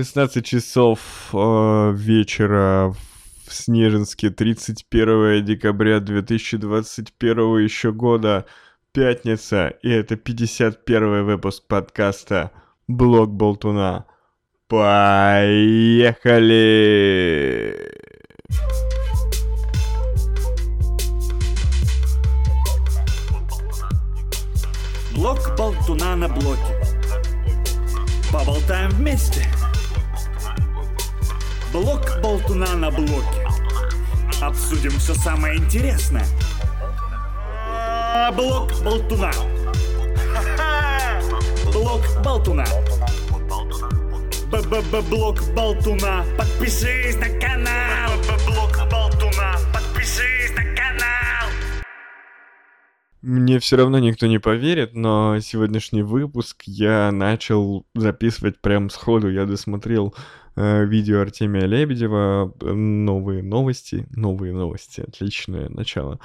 16 часов э, вечера в Снежинске, 31 декабря 2021 еще года, пятница, и это 51 выпуск подкаста «Блог Болтуна». Поехали! Блок Болтуна на блоке. Поболтаем вместе. Блок Болтуна на блоке. Обсудим все самое интересное. А, Блок Болтуна. Блок Болтуна. Б-б-б-блок Болтуна. Подпишись на канал. Мне все равно никто не поверит, но сегодняшний выпуск я начал записывать прям сходу. Я досмотрел э, видео Артемия Лебедева, новые новости, новые новости, отличное начало.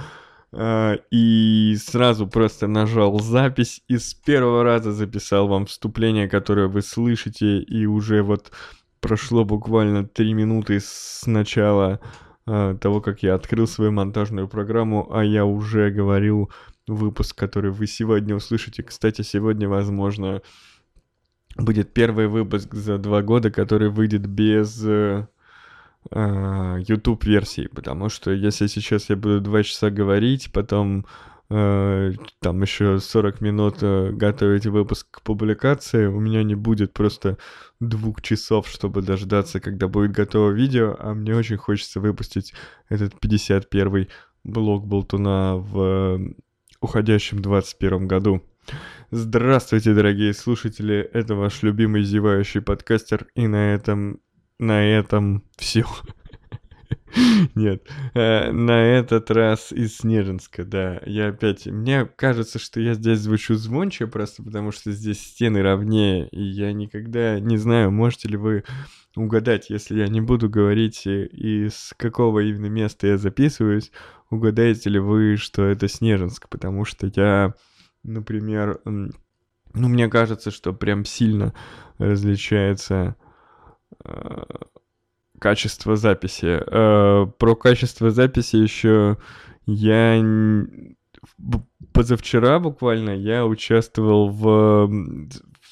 Э, и сразу просто нажал запись и с первого раза записал вам вступление, которое вы слышите, и уже вот прошло буквально три минуты с начала э, того, как я открыл свою монтажную программу, а я уже говорил выпуск, который вы сегодня услышите. Кстати, сегодня, возможно, будет первый выпуск за два года, который выйдет без э, э, YouTube-версии, потому что если сейчас я буду два часа говорить, потом э, там еще 40 минут э, готовить выпуск к публикации, у меня не будет просто двух часов, чтобы дождаться, когда будет готово видео, а мне очень хочется выпустить этот 51-й блог Болтуна в уходящем 21 году. Здравствуйте, дорогие слушатели, это ваш любимый зевающий подкастер, и на этом, на этом все. Нет, э, на этот раз из Снежинска, да. Я опять... Мне кажется, что я здесь звучу звонче, просто потому что здесь стены ровнее, и я никогда не знаю, можете ли вы угадать, если я не буду говорить, э, из какого именно места я записываюсь, угадаете ли вы, что это Снежинск, потому что я, например, ну, мне кажется, что прям сильно различается э, качество записи. Э, про качество записи еще я позавчера буквально я участвовал в,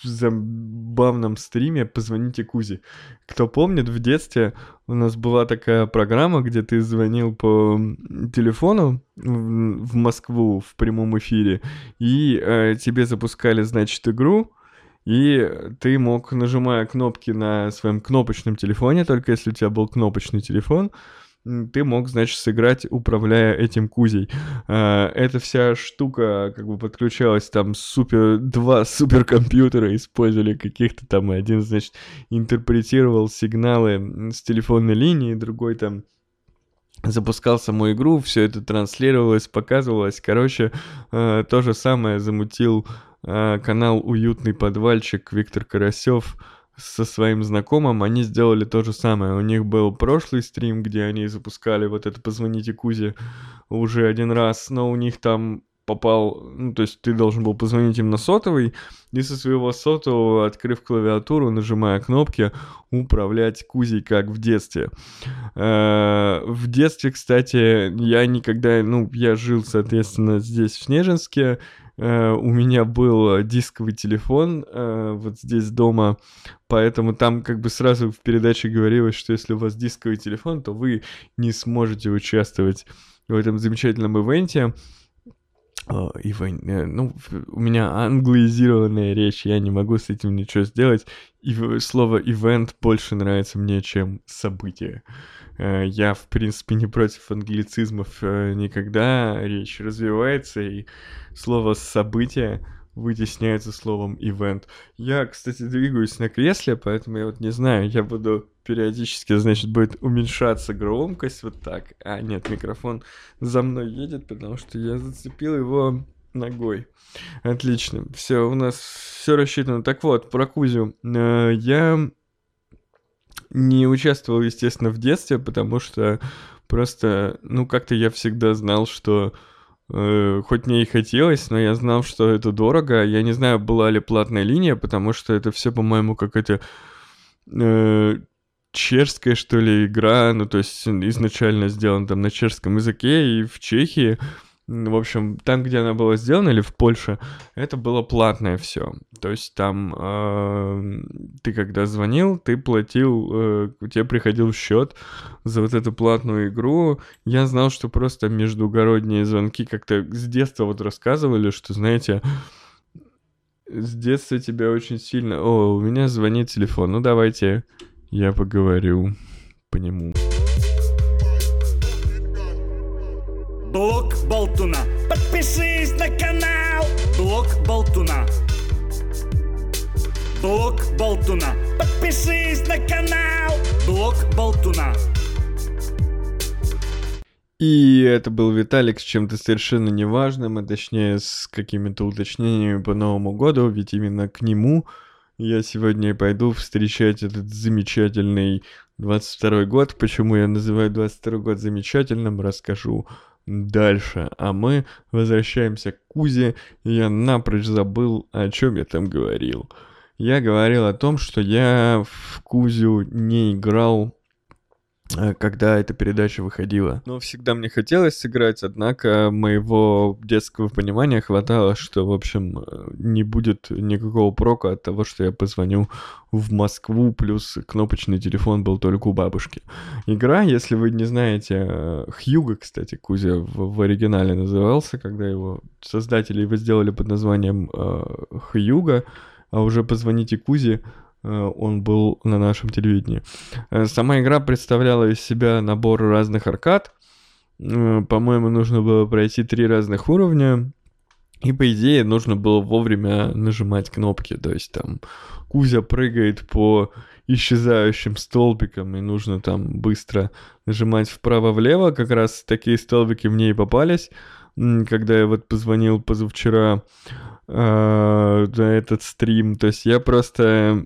забавном стриме «Позвоните Кузе». Кто помнит, в детстве у нас была такая программа, где ты звонил по телефону в Москву в прямом эфире, и э, тебе запускали, значит, игру, и ты мог, нажимая кнопки на своем кнопочном телефоне, только если у тебя был кнопочный телефон, ты мог, значит, сыграть, управляя этим кузей. А, Эта вся штука как бы подключалась там супер... Два суперкомпьютера использовали каких-то там, и один, значит, интерпретировал сигналы с телефонной линии, другой там запускал саму игру, все это транслировалось, показывалось. Короче, э, то же самое замутил э, канал «Уютный подвальчик» Виктор Карасев со своим знакомым. Они сделали то же самое. У них был прошлый стрим, где они запускали вот это «Позвоните Кузе» уже один раз, но у них там попал, ну, то есть ты должен был позвонить им на сотовый, и со своего сотового, открыв клавиатуру, нажимая кнопки, управлять Кузей, как в детстве. Э, В детстве, кстати, я никогда, ну, я жил, соответственно, здесь, в Снежинске, Э, у меня был дисковый телефон э, вот здесь дома, поэтому там как бы сразу в передаче говорилось, что если у вас дисковый телефон, то вы не сможете участвовать в этом замечательном ивенте. Э, ивен- э, ну, у меня англоизированная речь, я не могу с этим ничего сделать. И слово «ивент» больше нравится мне, чем «событие». Э, Я, в принципе, не против англицизмов никогда. Речь развивается, и слово «событие» вытесняется словом «ивент». Я, кстати, двигаюсь на кресле, поэтому я вот не знаю, я буду периодически, значит, будет уменьшаться громкость вот так. А, нет, микрофон за мной едет, потому что я зацепил его ногой. Отлично. Все, у нас все рассчитано. Так вот, про Кузю. Э, Я не участвовал, естественно, в детстве, потому что просто, ну, как-то я всегда знал, что хоть мне и хотелось, но я знал, что это дорого. Я не знаю, была ли платная линия, потому что это все, по-моему, какая-то э, чешская, что ли, игра, ну, то есть изначально сделана там на чешском языке, и в Чехии в общем, там, где она была сделана, или в Польше, это было платное все. То есть там э, ты когда звонил, ты платил, э, тебе приходил счет за вот эту платную игру. Я знал, что просто междугородние звонки как-то с детства вот рассказывали, что, знаете, с детства тебя очень сильно... О, у меня звонит телефон, ну давайте я поговорю по нему. Подпишись на канал. Блок Болтуна. Блок Болтуна. Подпишись на канал. Блок Болтуна. И это был Виталик с чем-то совершенно неважным, а точнее с какими-то уточнениями по Новому году, ведь именно к нему я сегодня пойду встречать этот замечательный 22 год. Почему я называю 22 год замечательным, расскажу дальше. А мы возвращаемся к Кузе, и я напрочь забыл, о чем я там говорил. Я говорил о том, что я в Кузю не играл когда эта передача выходила. Но всегда мне хотелось сыграть, однако моего детского понимания хватало, что, в общем, э, не будет никакого прока от того, что я позвоню в Москву, плюс кнопочный телефон был только у бабушки. Игра, если вы не знаете, э, Хьюга, кстати, Кузя в, в оригинале назывался, когда его создатели его сделали под названием э, Хьюга, а уже позвоните Кузе, Э, он был на нашем телевидении. Э, сама игра представляла из себя набор разных аркад. Э, по-моему, нужно было пройти три разных уровня. И по идее нужно было вовремя нажимать кнопки. То есть там Кузя прыгает по исчезающим столбикам, и нужно там быстро нажимать вправо-влево. Как раз такие столбики мне и попались. Когда я вот позвонил позавчера э, на этот стрим. То есть я просто...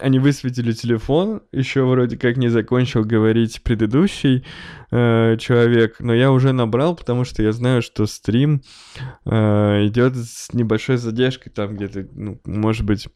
Они высветили телефон, еще вроде как не закончил говорить предыдущий э, человек, но я уже набрал, потому что я знаю, что стрим э, идет с небольшой задержкой, там где-то, ну, может быть,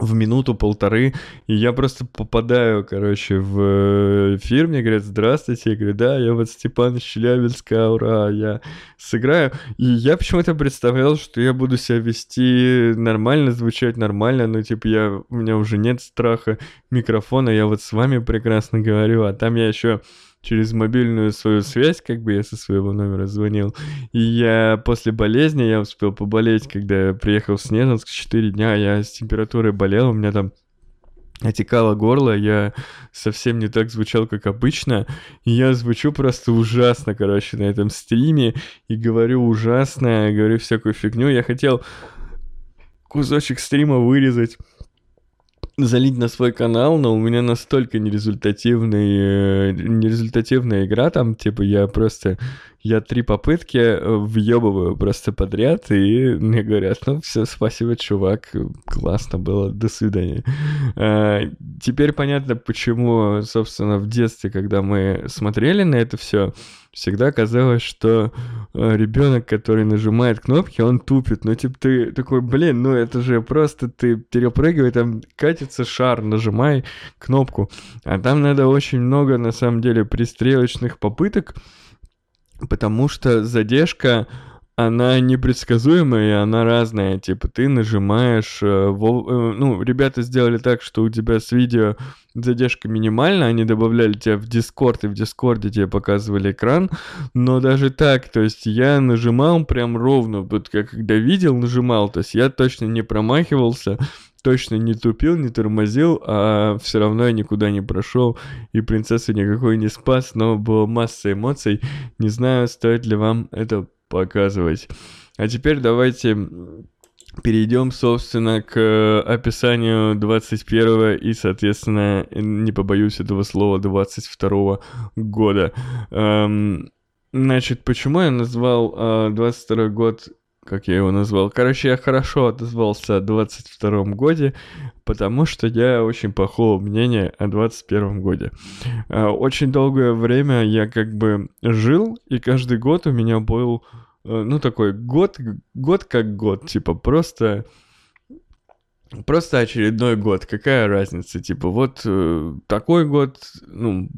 в минуту-полторы, и я просто попадаю, короче, в эфир, мне говорят, здравствуйте, я говорю, да, я вот Степан из Челябинска, ура, я сыграю, и я почему-то представлял, что я буду себя вести нормально, звучать нормально, ну, типа, я, у меня уже нет страха микрофона, я вот с вами прекрасно говорю, а там я еще через мобильную свою связь, как бы я со своего номера звонил. И я после болезни, я успел поболеть, когда я приехал в Снежинск 4 дня, я с температурой болел, у меня там отекало горло, я совсем не так звучал, как обычно, и я звучу просто ужасно, короче, на этом стриме, и говорю ужасно, говорю всякую фигню, я хотел кусочек стрима вырезать, залить на свой канал, но у меня настолько нерезультативный, э, нерезультативная игра там, типа я просто, я три попытки э, въебываю просто подряд, и мне говорят, ну все, спасибо, чувак, классно было, до свидания. А, теперь понятно, почему, собственно, в детстве, когда мы смотрели на это все, всегда казалось, что э, ребенок, который нажимает кнопки, он тупит. Ну, типа, ты такой, блин, ну это же просто ты перепрыгивай, там катится шар, нажимай кнопку. А там надо очень много, на самом деле, пристрелочных попыток, потому что задержка она непредсказуемая, и она разная. Типа, ты нажимаешь... Э. Э, ну, ребята сделали так, что у тебя с видео задержка минимальна, они добавляли тебя в Discord, и в Дискорде тебе показывали экран, но даже так, то есть я нажимал прям ровно, вот как когда видел, нажимал, то есть я точно не промахивался, точно не тупил, не тормозил, а все равно я никуда не прошел, и принцессу никакой не спас, но было масса эмоций. Не знаю, стоит ли вам это показывать. А теперь давайте перейдем, собственно, к э, описанию 21 и, соответственно, не побоюсь этого слова, 22 года. Эм, значит, почему я назвал э, 22 год как я его назвал. Короче, я хорошо отозвался о 22 годе, потому что я очень плохого мнения о 21 годе. Э, очень долгое время я как бы жил, и каждый год у меня был Э, ну, такой год, год как год, типа, просто Просто очередной год, какая разница? Типа, вот э, такой год, ну,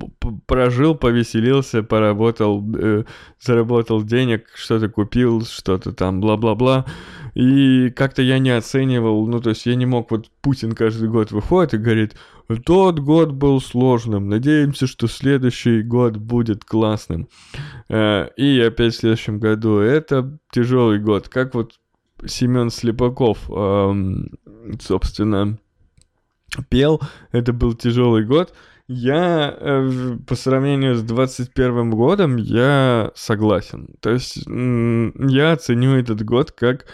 прожил, повеселился, поработал, э, заработал денег, что-то купил, что-то там, бла-бла-бла. И как-то я не оценивал, ну, то есть я не мог, вот Путин каждый год выходит и говорит, тот год был сложным, надеемся, что следующий год будет классным. Э, и опять в следующем году это тяжелый год. Как вот Семен Слепаков, собственно, пел. Это был тяжелый год. Я э, по сравнению с 21 годом, я согласен. То есть я оценю этот год как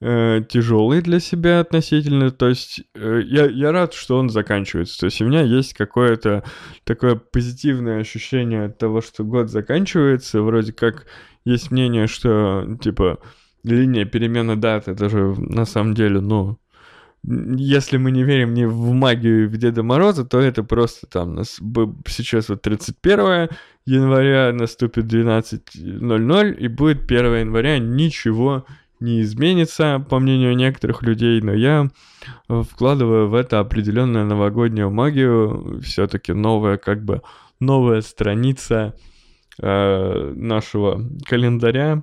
э, тяжелый для себя относительно. То есть э, я, я рад, что он заканчивается. То есть у меня есть какое-то такое позитивное ощущение от того, что год заканчивается. Вроде как есть мнение, что типа линия перемены дат, это же на самом деле, ну, если мы не верим не в магию в Деда Мороза, то это просто там нас сейчас вот 31 января наступит 12.00 и будет 1 января ничего не изменится, по мнению некоторых людей, но я вкладываю в это определенную новогоднюю магию, все-таки новая как бы новая страница э, нашего календаря,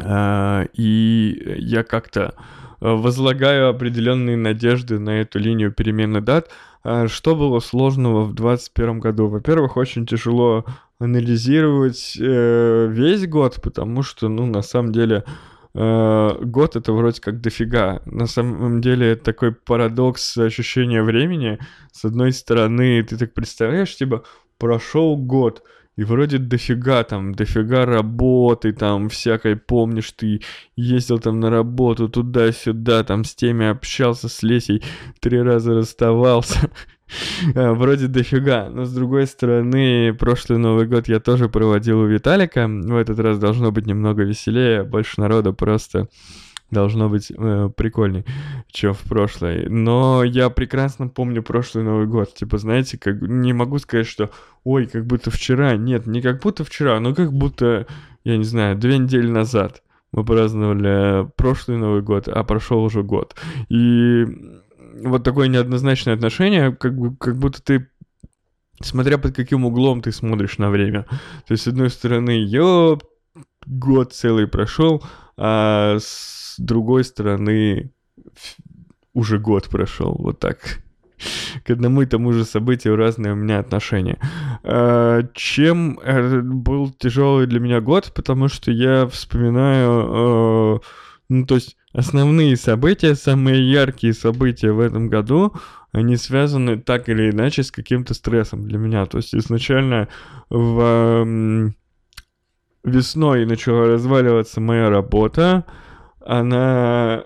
и я как-то э, возлагаю определенные надежды на эту линию перемены дат. А, что было сложного в 2021 году? Во-первых, очень тяжело анализировать э, весь год, потому что, ну, на самом деле, э, год это вроде как дофига. На самом деле такой парадокс ощущения времени. С одной стороны, ты так представляешь, типа, прошел год, и вроде дофига там, дофига работы там всякой, помнишь, ты ездил там на работу туда-сюда, там с теми общался, с Лесей, три раза расставался. А, вроде дофига, но с другой стороны, прошлый Новый год я тоже проводил у Виталика. В этот раз должно быть немного веселее, больше народа просто должно быть э, прикольней, чем в прошлое. Но я прекрасно помню прошлый Новый год. Типа, знаете, как не могу сказать, что ой, как будто вчера. Нет, не как будто вчера, но как будто, я не знаю, две недели назад мы праздновали прошлый Новый год, а прошел уже год. И вот такое неоднозначное отношение, как, как будто ты смотря под каким углом ты смотришь на время. То есть, с одной стороны, ёп, год целый прошел, а с другой стороны уже год прошел, вот так. К одному и тому же событию разные у меня отношения. А, чем э, был тяжелый для меня год, потому что я вспоминаю, э, ну то есть основные события, самые яркие события в этом году, они связаны так или иначе с каким-то стрессом для меня. То есть изначально в весной начала разваливаться моя работа. Она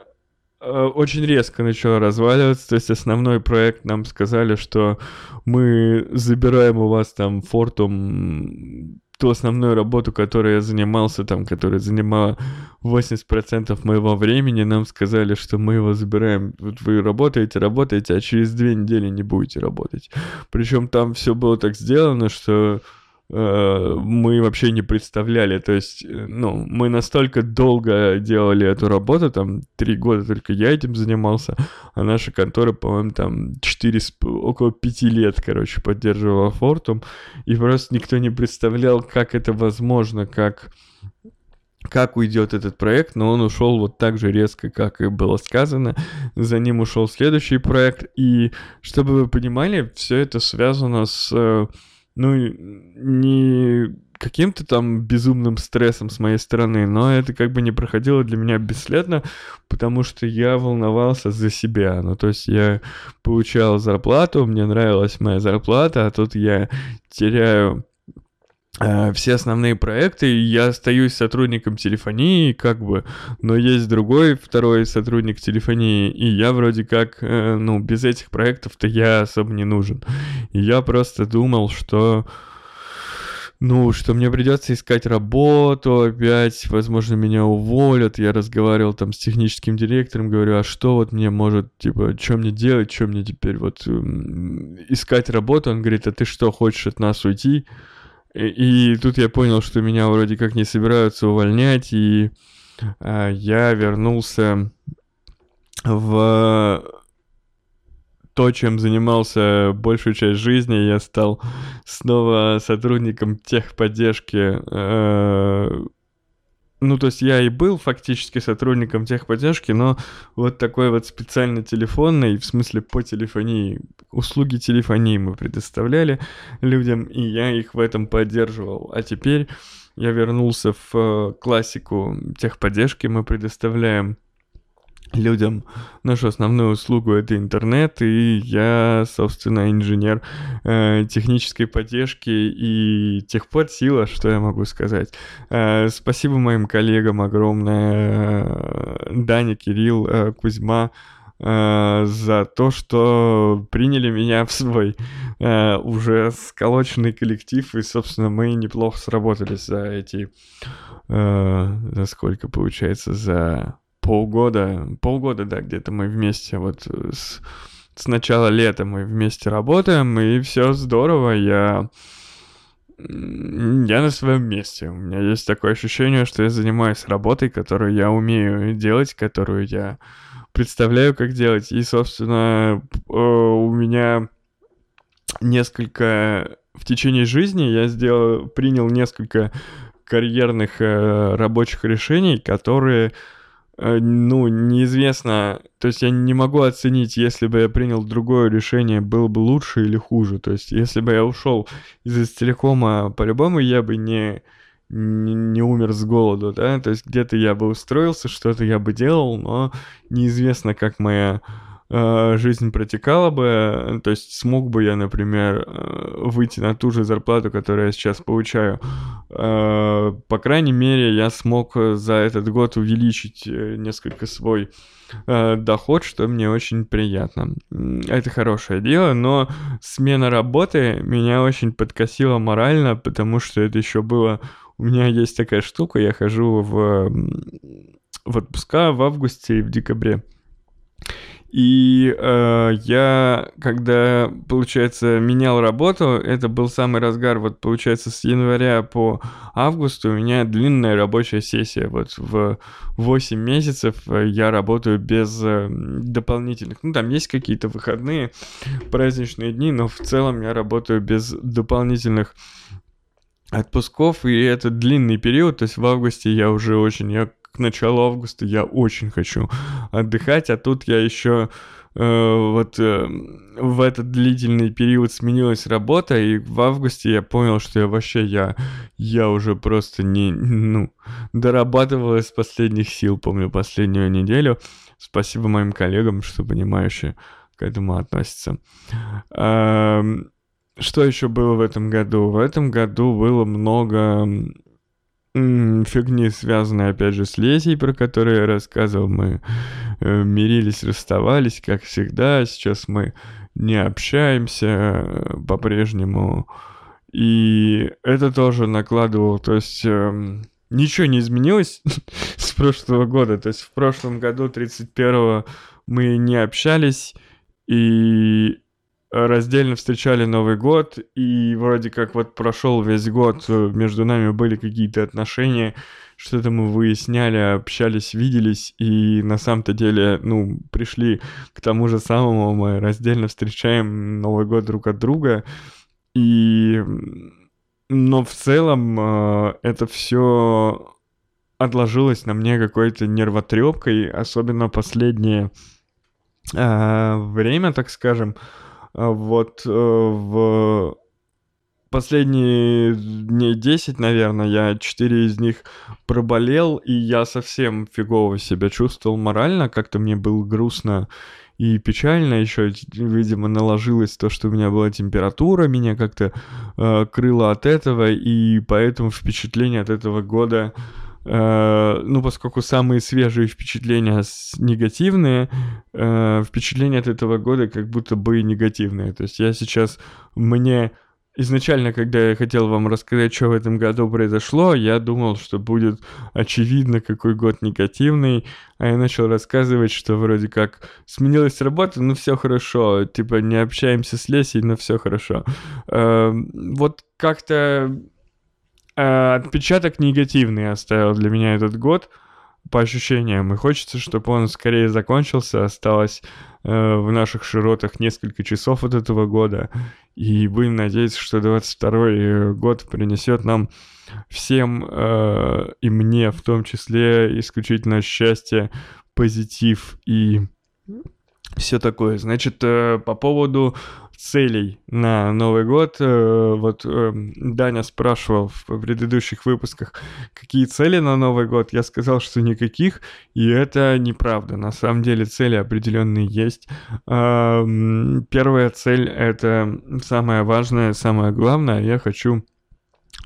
э, очень резко начала разваливаться. То есть основной проект нам сказали, что мы забираем у вас там фортум ту основную работу, которой я занимался, там, которая занимала 80% моего времени, нам сказали, что мы его забираем. Вот вы работаете, работаете, а через две недели не будете работать. Причем там все было так сделано, что мы вообще не представляли. То есть, э, ну, мы настолько долго делали эту работу, там, три года только я этим занимался, а наша контора, по-моему, там, четыре, около пяти лет, короче, поддерживала Фортум, и просто никто не представлял, как это возможно, как как уйдет этот проект, но он ушел вот так же резко, как и было сказано. За ним ушел следующий проект. И чтобы вы понимали, все это связано с э, ну, не каким-то там безумным стрессом с моей стороны, но это как бы не проходило для меня бесследно, потому что я волновался за себя. Ну, то есть я получал зарплату, мне нравилась моя зарплата, а тут я теряю все основные проекты, я остаюсь сотрудником телефонии, как бы, но есть другой второй сотрудник телефонии, и я вроде как, э, ну, без этих проектов-то я особо не нужен. И я просто думал, что, ну, что мне придется искать работу опять, возможно, меня уволят. Я разговаривал там с техническим директором, говорю, а что вот мне может, типа, что мне делать, что мне теперь вот искать работу? Он говорит, а ты что, хочешь от нас уйти? И, тут я понял, что меня вроде как не собираются увольнять, и а, я вернулся в то, чем занимался большую часть жизни. Я стал снова сотрудником техподдержки. Э, ну, то есть я и был фактически сотрудником техподдержки, но вот такой вот специально телефонный, в смысле по телефонии, услуги телефонии мы предоставляли людям, и я их в этом поддерживал. А теперь я вернулся в э, классику техподдержки, мы предоставляем людям нашу основную услугу это интернет, и я, собственно, инженер э, технической поддержки и техподсила, что я могу сказать. Э, спасибо моим коллегам огромное, э, Даня, Кирилл, э, Кузьма, э, за то, что приняли меня в свой э, уже сколоченный коллектив, и, собственно, мы неплохо сработались за эти, э, за сколько получается, за полгода, полгода, да, где-то мы вместе вот э, с, с начала лета мы вместе работаем, и все здорово, я я на своем месте. У меня есть такое ощущение, что я занимаюсь работой, которую я умею делать, которую я представляю, как делать. И, собственно, у меня несколько в течение жизни я сделал, принял несколько карьерных э, рабочих решений, которые Э, ну, неизвестно, то есть я не могу оценить, если бы я принял другое решение, было бы лучше или хуже. То есть если бы я ушел из телекома, по-любому я бы не, не, не умер с голоду, да, то есть где-то я бы устроился, что-то я бы делал, но неизвестно, как моя Э, жизнь протекала бы, то есть смог бы я, например, э, выйти на ту же зарплату, которую я сейчас получаю. Э, по крайней мере, я смог за этот год увеличить несколько свой доход, что мне очень приятно. Это хорошее дело, но смена работы меня очень подкосила морально, потому что это еще было... У меня есть такая штука, я хожу в, в отпуска в августе и в декабре. И э, я, когда, получается, менял работу, это был самый разгар, вот, получается, с января по август у меня длинная рабочая сессия. Вот в 8 месяцев я работаю без э, дополнительных. Ну, там есть какие-то выходные, праздничные дни, но в целом я работаю без дополнительных отпусков, и это длинный период, то есть в августе я уже очень, я к началу августа я очень хочу отдыхать, а тут я еще э, вот э, в этот длительный период сменилась работа, и в августе я понял, что я вообще, я, я уже просто не, ну, дорабатывал из последних сил, помню, последнюю неделю. Спасибо моим коллегам, что понимающе к этому относятся. Что еще было в этом году? В этом году было много фигни, связанной, опять же, с Лесей, про которую я рассказывал. Мы э, мирились, расставались, как всегда. Сейчас мы не общаемся э, по-прежнему. И это тоже накладывало, то есть... Э, ничего не изменилось с прошлого года. То есть в прошлом году, 31-го, мы не общались, и раздельно встречали Новый год, и вроде как вот прошел весь год, э, между нами были какие-то отношения, что-то мы выясняли, общались, виделись, и на самом-то деле, ну, пришли к тому же самому, мы раздельно встречаем Новый год друг от друга, и... Но в целом э, это все отложилось на мне какой-то нервотрепкой, особенно последнее э, время, так скажем, вот э, в последние дней 10, наверное, я 4 из них проболел, и я совсем фигово себя чувствовал морально, как-то мне было грустно и печально еще, видимо, наложилось то, что у меня была температура, меня как-то э, крыло от этого, и поэтому впечатление от этого года ну, поскольку самые свежие впечатления негативные, э, впечатления от этого года как будто бы негативные. То есть я сейчас, мне изначально, когда я хотел вам рассказать, что в этом году произошло, я думал, что будет очевидно, какой год негативный, а я начал рассказывать, что вроде как сменилась работа, ну все хорошо, типа не общаемся с Лесей, но все хорошо. Э, вот как-то Э, отпечаток негативный оставил для меня этот год. по ощущениям. И хочется, чтобы он скорее закончился. Осталось э, в наших широтах несколько часов от этого года. И будем надеяться, что 22 год принесет нам всем э, и мне в том числе исключительно счастье, позитив и все такое. Значит, э, по поводу целей на Новый год. Э, вот э, Даня спрашивал в предыдущих выпусках, какие цели на Новый год. Я сказал, что никаких, и это неправда. На самом деле цели определенные есть. Первая цель — это самое важное, самое главное. Я хочу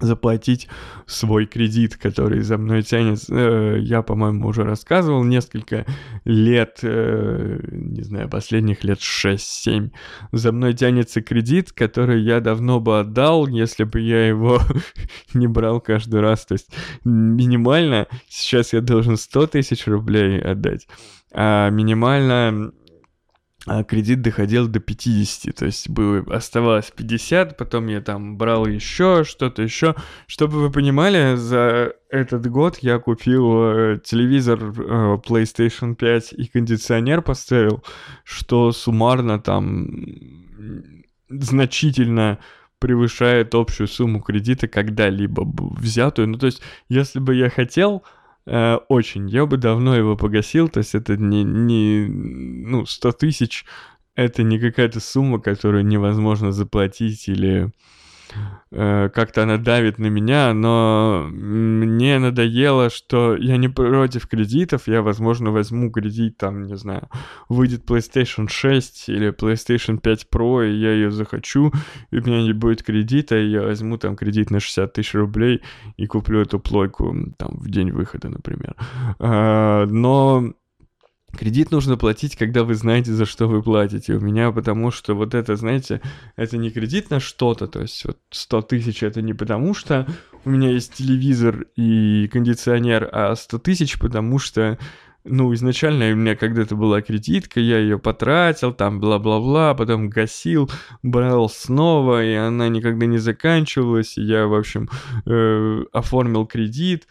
заплатить свой кредит, который за мной тянет. Э, я, по-моему, уже рассказывал несколько лет, э, не знаю, последних лет 6-7. За мной тянется кредит, который я давно бы отдал, если бы я его не брал каждый раз. То есть минимально сейчас я должен 100 тысяч рублей отдать, а минимально а кредит доходил до 50, то есть было, оставалось 50, потом я там брал еще что-то еще. Чтобы вы понимали, за этот год я купил э, телевизор э, PlayStation 5 и кондиционер поставил, что суммарно там значительно превышает общую сумму кредита когда-либо взятую. Ну, то есть, если бы я хотел Э, очень. Я бы давно его погасил, то есть это не, не ну, 100 тысяч, это не какая-то сумма, которую невозможно заплатить или как-то она давит на меня, но мне надоело, что я не против кредитов, я, возможно, возьму кредит, там, не знаю, выйдет PlayStation 6 или PlayStation 5 Pro, и я ее захочу, и у меня не будет кредита, и я возьму там кредит на 60 тысяч рублей и куплю эту плойку там в день выхода, например. А, но Кредит нужно платить, когда вы знаете, за что вы платите. У меня потому что вот это, знаете, это не кредит на что-то, то есть вот 100 тысяч это не потому что у меня есть телевизор и кондиционер, а 100 тысяч потому что ну, изначально у меня когда-то была кредитка, я ее потратил, там, бла-бла-бла, потом гасил, брал снова, и она никогда не заканчивалась, и я, в общем, э, оформил кредит,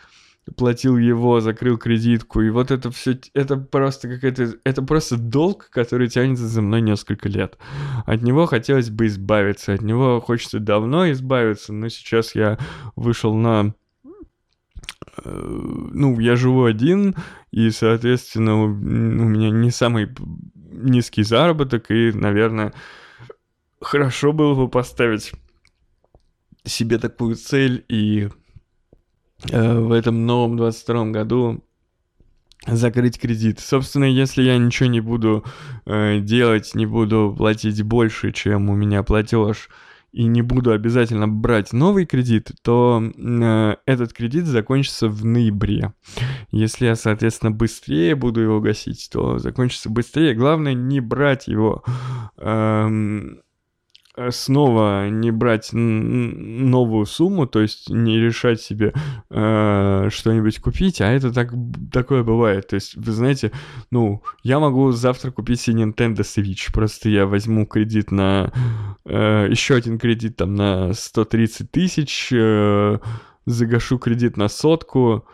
платил его, закрыл кредитку, и вот это все, это просто какая-то, это просто долг, который тянется за мной несколько лет. От него хотелось бы избавиться, от него хочется давно избавиться, но сейчас я вышел на э, ну, я живу один, и, соответственно, у, меня не самый низкий заработок, и, наверное, хорошо было бы поставить себе такую цель и в этом новом 22 году закрыть кредит. Собственно, если я ничего не буду э, делать, не буду платить больше, чем у меня платеж, и не буду обязательно брать новый кредит, то э, этот кредит закончится в ноябре. Если я, соответственно, быстрее буду его гасить, то закончится быстрее. Главное не брать его э, Э, снова не брать новую сумму, то есть не решать себе э, что-нибудь купить, а это так такое бывает. То есть, вы знаете, ну, я могу завтра купить себе Nintendo Switch, просто я возьму кредит на э, еще один кредит там на 130 тысяч, э, загашу кредит на сотку.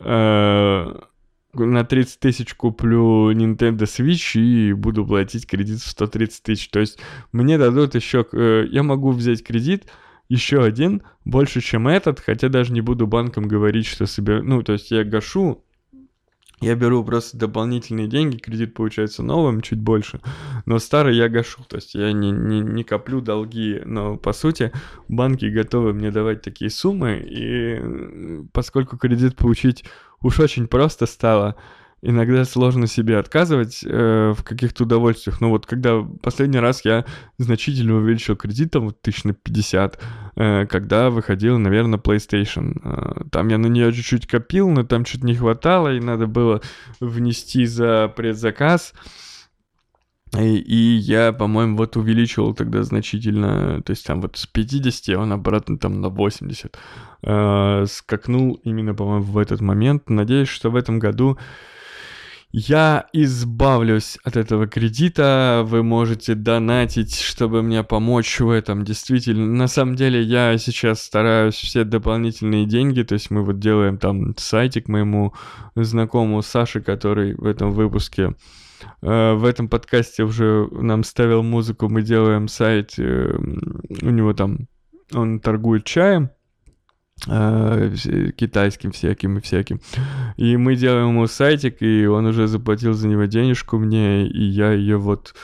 Э, на 30 тысяч куплю Nintendo Switch и буду платить кредит в 130 тысяч. То есть мне дадут еще... Э, я могу взять кредит, еще один, больше, чем этот, хотя даже не буду банкам говорить, что себе... Ну, то есть я гашу, я беру просто дополнительные деньги, кредит получается новым, чуть больше, но старый я гашу, то есть я не, не, не коплю долги, но по сути банки готовы мне давать такие суммы, и поскольку кредит получить уж очень просто стало. Иногда сложно себе отказывать э, в каких-то удовольствиях. Но вот когда последний раз я значительно увеличил кредит, там вот тысяч на 50, э, когда выходил, наверное, PlayStation. Э, там я на нее чуть-чуть копил, но там чуть не хватало, и надо было внести за предзаказ. И, и я, по-моему, вот увеличивал тогда значительно, то есть там вот с 50 он обратно там на 80 э, скакнул именно, по-моему, в этот момент. Надеюсь, что в этом году я избавлюсь от этого кредита, вы можете донатить, чтобы мне помочь в этом. Действительно, на самом деле я сейчас стараюсь все дополнительные деньги, то есть мы вот делаем там сайтик моему знакомому Саше, который в этом выпуске в этом подкасте уже нам ставил музыку, мы делаем сайт, э, у него там, он торгует чаем, э, китайским всяким и всяким. И мы делаем ему сайтик, и он уже заплатил за него денежку мне, и я ее вот,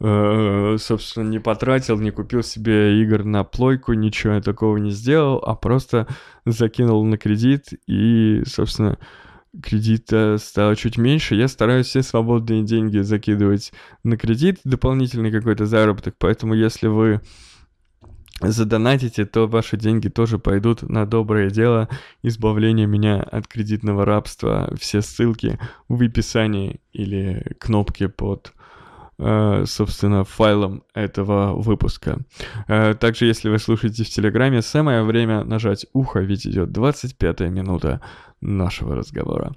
э, собственно, не потратил, не купил себе игр на плойку, ничего такого не сделал, а просто закинул на кредит, и, собственно, кредита стало чуть меньше. Я стараюсь все свободные деньги закидывать на кредит, дополнительный какой-то заработок, поэтому если вы задонатите, то ваши деньги тоже пойдут на доброе дело избавления меня от кредитного рабства. Все ссылки в описании или кнопки под э, собственно, файлом этого выпуска. Э, также, если вы слушаете в Телеграме, самое время нажать ухо, ведь идет 25 минута нашего разговора.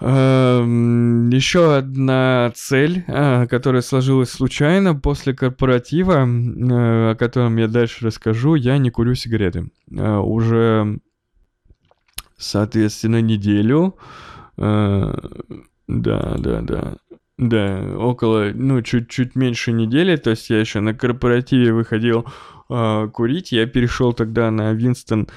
Эм, Еще одна цель, э, которая сложилась случайно после корпоратива, э, о котором я дальше расскажу, я не курю сигареты. Э, уже, соответственно, неделю. Да, да, да. Да, около, ну, чуть-чуть меньше недели, то есть я еще на корпоративе выходил курить, я перешел тогда на Winston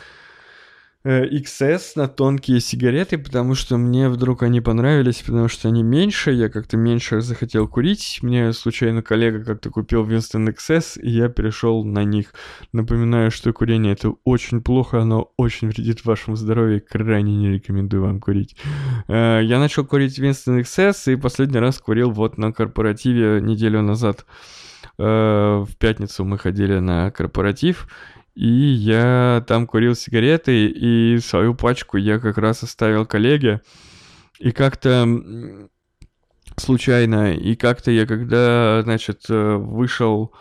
XS э, на тонкие сигареты, потому что мне вдруг они понравились, потому что они меньше, я как-то меньше захотел курить. Мне случайно коллега как-то купил Winston XS, и я перешел на них. Напоминаю, что курение это очень плохо, оно очень вредит вашему здоровью, крайне не рекомендую вам курить. Э, я начал курить Winston XS, и последний раз курил вот на корпоративе неделю назад. Э, в пятницу мы ходили на корпоратив, и я там курил сигареты, и свою пачку я как раз оставил коллеге. И как-то случайно, и как-то я когда, значит, э, вышел,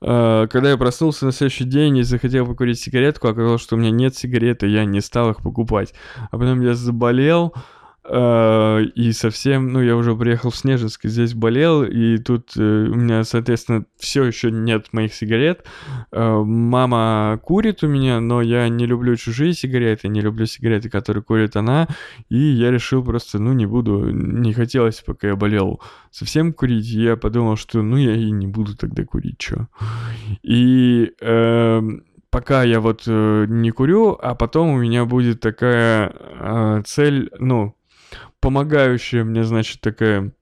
э, когда я проснулся на следующий день и захотел покурить сигаретку, оказалось, что у меня нет сигареты, я не стал их покупать. А потом я заболел, и совсем, ну, я уже приехал в Снежинск, здесь болел, и тут э, у меня, соответственно, все еще нет моих сигарет. Э, мама курит у меня, но я не люблю чужие сигареты, не люблю сигареты, которые курит она, и я решил просто, ну, не буду, не хотелось, пока я болел, совсем курить, и я подумал, что, ну, я и не буду тогда курить, что. И э, пока я вот э, не курю, а потом у меня будет такая э, цель, ну, помогающая мне, значит, такая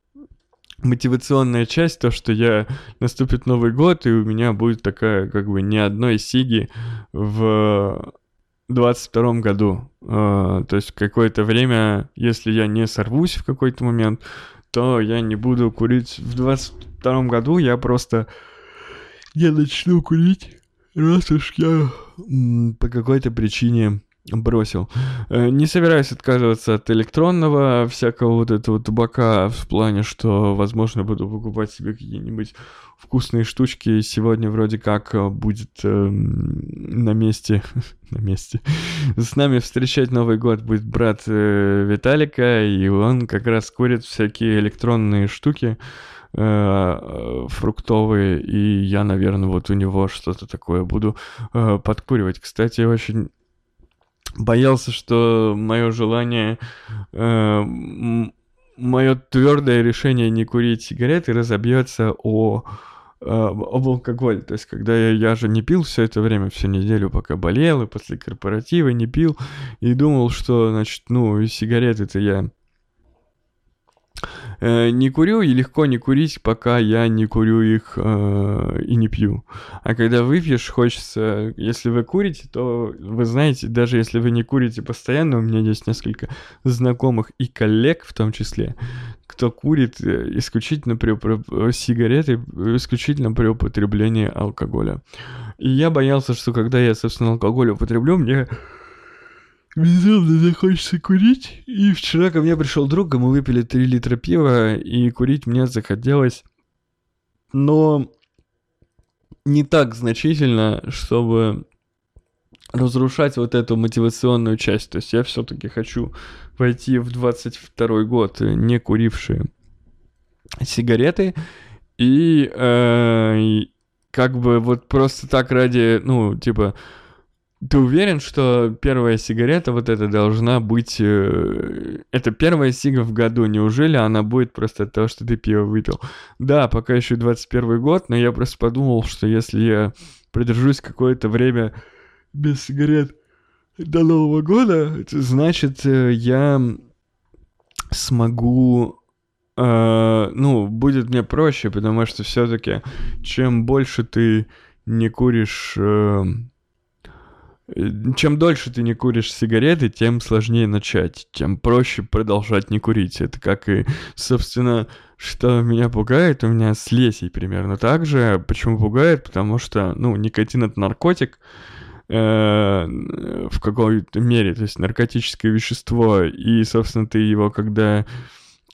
мотивационная часть, то, что я наступит Новый год, и у меня будет такая, как бы, ни одной сиги в 22 году. Uh, то есть какое-то время, если я не сорвусь в какой-то момент, то я не буду курить в 22 году, я просто я начну курить, раз уж я по какой-то причине бросил. Э, не собираюсь отказываться от электронного всякого вот этого табака в плане, что, возможно, буду покупать себе какие-нибудь вкусные штучки. Сегодня вроде как э, будет э, на месте, на месте, с нами встречать Новый год будет брат э, Виталика, и он как раз курит всякие электронные штуки э, фруктовые, и я, наверное, вот у него что-то такое буду подкуривать. Кстати, очень боялся, что мое желание, э, мое твердое решение не курить сигареты разобьется о э, об алкоголь. То есть, когда я, я же не пил все это время, всю неделю, пока болел, и после корпоратива не пил, и думал, что, значит, ну, сигареты-то я не курю и легко не курить, пока я не курю их э, и не пью. А когда выпьешь, хочется, если вы курите, то вы знаете, даже если вы не курите постоянно, у меня есть несколько знакомых и коллег в том числе, кто курит э, исключительно при сигареты, исключительно при употреблении алкоголя. И я боялся, что когда я, собственно, алкоголь употреблю, мне Безумно захочется курить. И вчера ко мне пришел друг, и мы выпили 3 литра пива, и курить мне захотелось. Но не так значительно, чтобы разрушать вот эту мотивационную часть. То есть я все-таки хочу войти в 22 год, не курившие сигареты. И, э, как бы вот просто так ради, ну, типа, ты уверен, что первая сигарета вот эта должна быть... Э, это первая сига в году. Неужели она будет просто от того, что ты пиво выпил? Да, пока еще 21 год, но я просто подумал, что если я придержусь какое-то время без сигарет до Нового года, значит, э, я смогу Uh, ну, будет мне проще, потому что все-таки чем больше ты не куришь uh, чем дольше ты не куришь сигареты, тем сложнее начать, тем проще продолжать не курить. Это как и, собственно, что меня пугает, у меня с лесей примерно так же. Почему пугает? Потому что, ну, никотин это наркотик, э, в какой-то мере, то есть наркотическое вещество, и, собственно, ты его, когда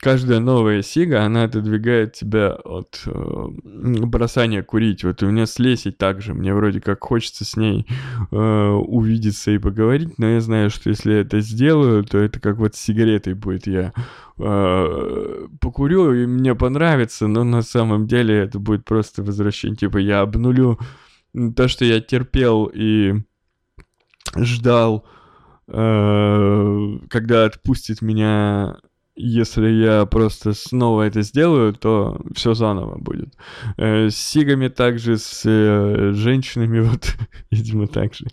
каждая новая сига, она отодвигает тебя от э, бросания курить. Вот у меня с Лесей также. Мне вроде как хочется с ней э, увидеться и поговорить, но я знаю, что если это сделаю, то это как вот с сигаретой будет. Я э, покурю, и мне понравится, но на самом деле это будет просто возвращение. Типа я обнулю то, что я терпел и ждал, э, когда отпустит меня если я просто снова это сделаю, то все заново будет. Э, с сигами также, с э, женщинами, вот, видимо, так же.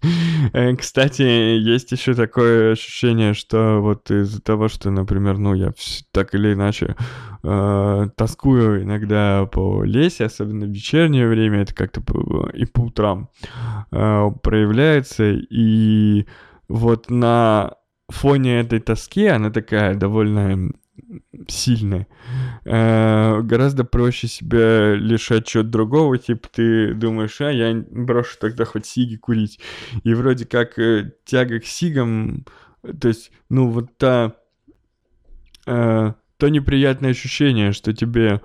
Э, кстати, есть еще такое ощущение, что вот из-за того, что, например, ну, я так или иначе э, тоскую иногда по лесе, особенно в вечернее время, это как-то и по утрам э, проявляется, и вот на фоне этой тоски, она такая довольно сильная. Э, гораздо проще себя лишать чего-то другого, типа ты думаешь, а я брошу тогда хоть сиги курить. И вроде как э, тяга к сигам, то есть, ну вот та, э, то неприятное ощущение, что тебе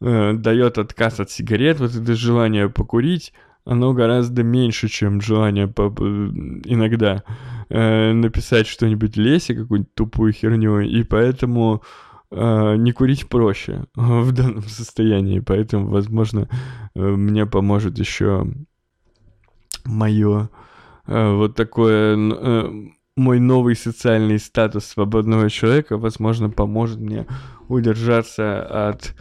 э, дает отказ от сигарет, вот это желание покурить, оно гораздо меньше, чем желание по иногда э, написать что-нибудь лесе, какую-нибудь тупую херню, и поэтому э, не курить проще в данном состоянии, поэтому, возможно, э, мне поможет еще мое э, вот такое э, мой новый социальный статус свободного человека, возможно, поможет мне удержаться от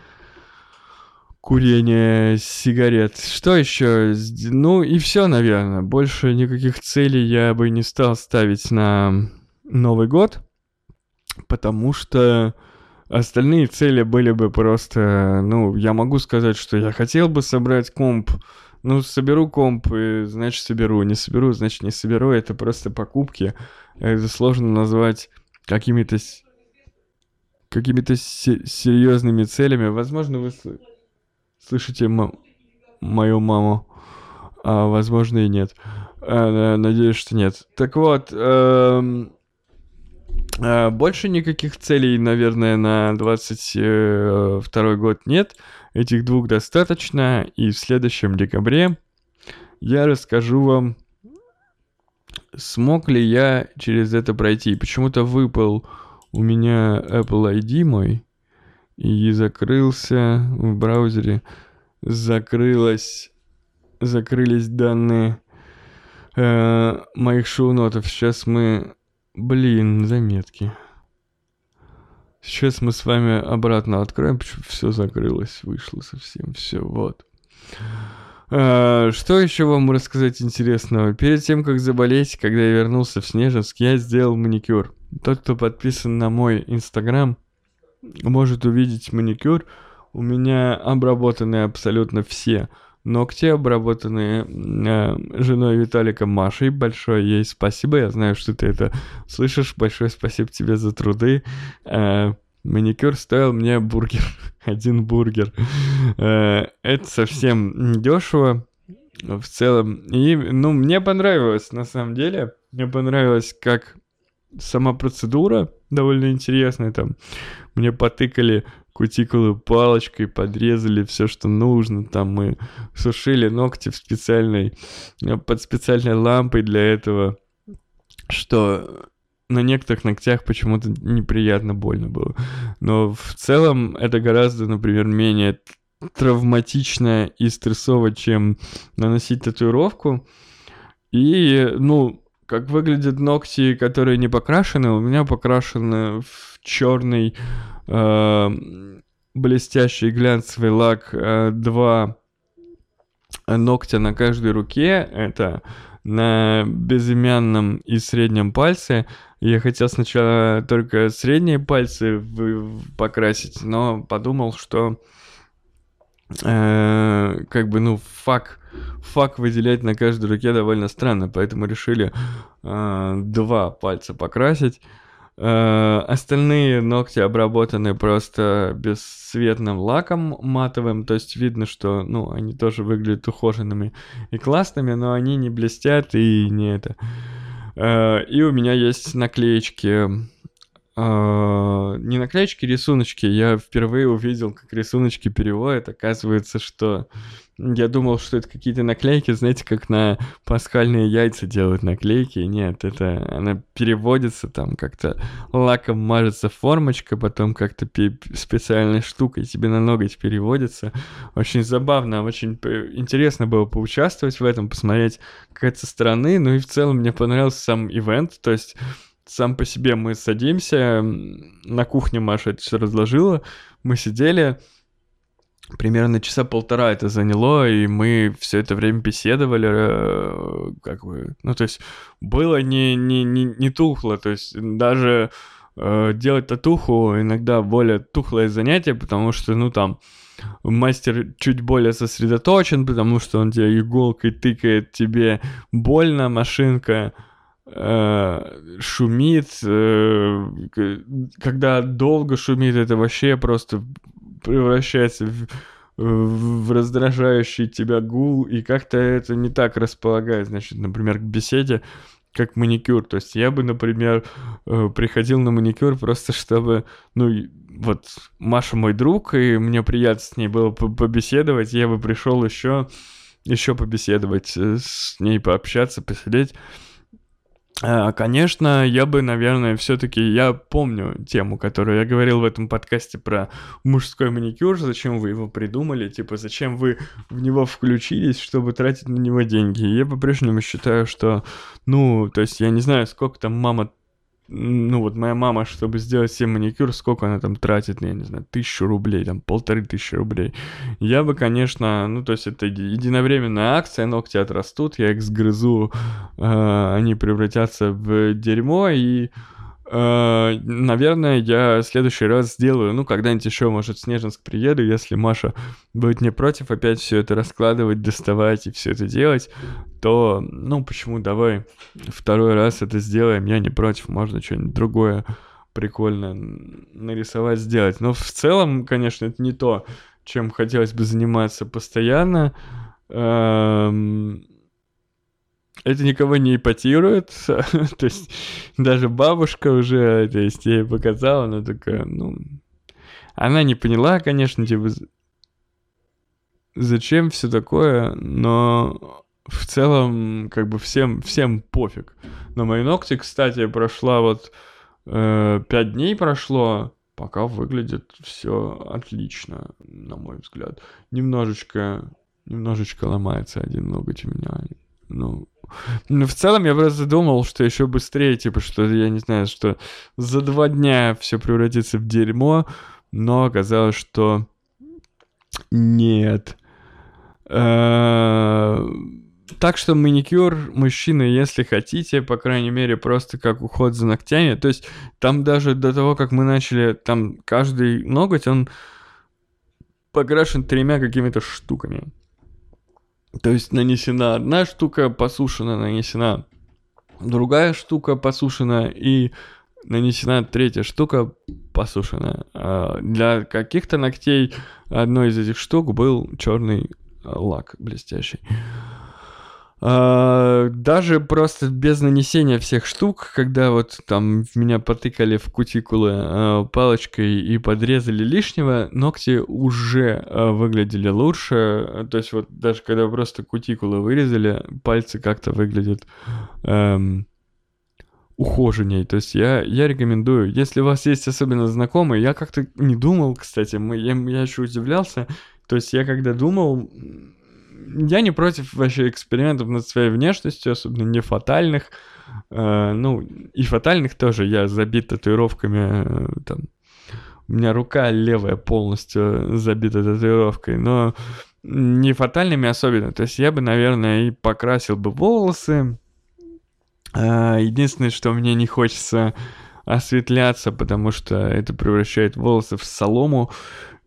курение сигарет. Что еще? Ну и все, наверное. Больше никаких целей я бы не стал ставить на Новый год, потому что остальные цели были бы просто, ну, я могу сказать, что я хотел бы собрать комп, ну, соберу комп, и, значит, соберу, не соберу, значит, не соберу, это просто покупки. Это сложно назвать какими-то какими-то серьезными целями. Возможно, вы слышите мою маму. А, возможно и нет. А, надеюсь, что нет. Так вот, эм, э, больше никаких целей, наверное, на 22 год нет. Этих двух достаточно. И в следующем декабре я расскажу вам, смог ли я через это пройти. Почему-то выпал у меня Apple ID мой и закрылся в браузере, закрылась, закрылись данные э, моих шоу-нотов. Сейчас мы, блин, заметки. Сейчас мы с вами обратно откроем, все закрылось, вышло совсем, все, вот. А, что еще вам рассказать интересного? Перед тем, как заболеть, когда я вернулся в Снежинск, я сделал маникюр. Тот, кто подписан на мой инстаграм, может увидеть маникюр. У меня обработаны абсолютно все ногти, обработанные э, женой Виталика Машей. Большое ей спасибо. Я знаю, что ты это слышишь. Большое спасибо тебе за труды. Э, маникюр стоил мне бургер. Один бургер. Э, это совсем дешево в целом. И, ну, мне понравилось, на самом деле. Мне понравилось, как сама процедура довольно интересная. Там мне потыкали кутикулы палочкой, подрезали все, что нужно. Там мы сушили ногти в специальной, под специальной лампой для этого, что на некоторых ногтях почему-то неприятно больно было. Но в целом это гораздо, например, менее травматично и стрессово, чем наносить татуировку. И, ну, как выглядят ногти, которые не покрашены, у меня покрашены в черный э, блестящий глянцевый лак э, два ногтя на каждой руке. Это на безымянном и среднем пальце. Я хотел сначала только средние пальцы покрасить, но подумал, что э, как бы, ну, фак, фак выделять на каждой руке довольно странно, поэтому решили э, два пальца покрасить. Э, остальные ногти обработаны просто бесцветным лаком матовым, то есть видно, что, ну, они тоже выглядят ухоженными и классными, но они не блестят и не это. Э, и у меня есть наклеечки Uh, не наклеечки, рисуночки. Я впервые увидел, как рисуночки переводят. Оказывается, что я думал, что это какие-то наклейки, знаете, как на пасхальные яйца делают наклейки. Нет, это она переводится там как-то лаком мажется формочка, потом как-то специальной штукой тебе на ноготь переводится. Очень забавно, очень интересно было поучаствовать в этом, посмотреть как это со стороны. Ну и в целом мне понравился сам ивент, то есть сам по себе мы садимся, на кухне Маша это все разложила, мы сидели, примерно часа полтора это заняло, и мы все это время беседовали, э, как бы, ну, то есть было не, не, не, не тухло, то есть даже э, делать татуху иногда более тухлое занятие, потому что, ну, там, мастер чуть более сосредоточен, потому что он тебе иголкой тыкает, тебе больно, машинка, шумит, э, когда долго шумит, это вообще просто превращается в, в раздражающий тебя гул, и как-то это не так располагает, значит, например, к беседе, как маникюр. То есть я бы, например, э, приходил на маникюр просто чтобы, ну, вот Маша мой друг, и мне приятно с ней было побеседовать, я бы пришел еще, еще побеседовать с ней, пообщаться, посидеть. А, конечно, я бы, наверное, все-таки я помню тему, которую я говорил в этом подкасте про мужской маникюр, зачем вы его придумали, типа, зачем вы в него включились, чтобы тратить на него деньги. я по-прежнему считаю, что, ну, то есть я не знаю, сколько там мама ну вот моя мама, чтобы сделать себе маникюр, сколько она там тратит, я не знаю, тысячу рублей, там полторы тысячи рублей. Я бы, конечно, ну то есть это единовременная акция, ногти отрастут, я их сгрызу, э, они превратятся в дерьмо и наверное, я в следующий раз сделаю, ну, когда-нибудь еще, может, в Снежинск приеду, если Маша будет не против опять все это раскладывать, доставать и все это делать, то, ну, почему, давай второй раз это сделаем, я не против, можно что-нибудь другое прикольно нарисовать, сделать. Но в целом, конечно, это не то, чем хотелось бы заниматься постоянно. Эм это никого не ипотирует, то есть даже бабушка уже, то есть я ей показала, она такая, ну, она не поняла, конечно, типа, зачем все такое, но в целом, как бы всем, всем пофиг. На мои ногти, кстати, прошла вот э, 5 дней прошло, пока выглядит все отлично, на мой взгляд. Немножечко, немножечко ломается один ноготь у меня, ну, ну, в целом, я просто думал, что еще быстрее, типа, что, я не знаю, что за два дня все превратится в дерьмо, но оказалось, что нет. Э, так что маникюр, мужчины, если хотите, по крайней мере, просто как уход за ногтями, то есть там даже до того, как мы начали, там каждый ноготь, он покрашен тремя какими-то штуками. То есть нанесена одна штука, посушена, нанесена другая штука, посушена и нанесена третья штука, посушена. А для каких-то ногтей одной из этих штук был черный лак блестящий. А, даже просто без нанесения всех штук, когда вот там меня потыкали в кутикулы а, палочкой и подрезали лишнего, ногти уже а, выглядели лучше. То есть вот даже когда просто кутикулы вырезали, пальцы как-то выглядят эм, ухоженней. То есть я, я рекомендую, если у вас есть особенно знакомые, я как-то не думал, кстати, мы, я, я еще удивлялся, то есть я когда думал, я не против вообще экспериментов над своей внешностью, особенно не фатальных. Э, ну, и фатальных тоже. Я забит татуировками. Э, там, у меня рука левая полностью забита татуировкой. Но не фатальными особенно. То есть я бы, наверное, и покрасил бы волосы. Э, единственное, что мне не хочется осветляться, потому что это превращает волосы в солому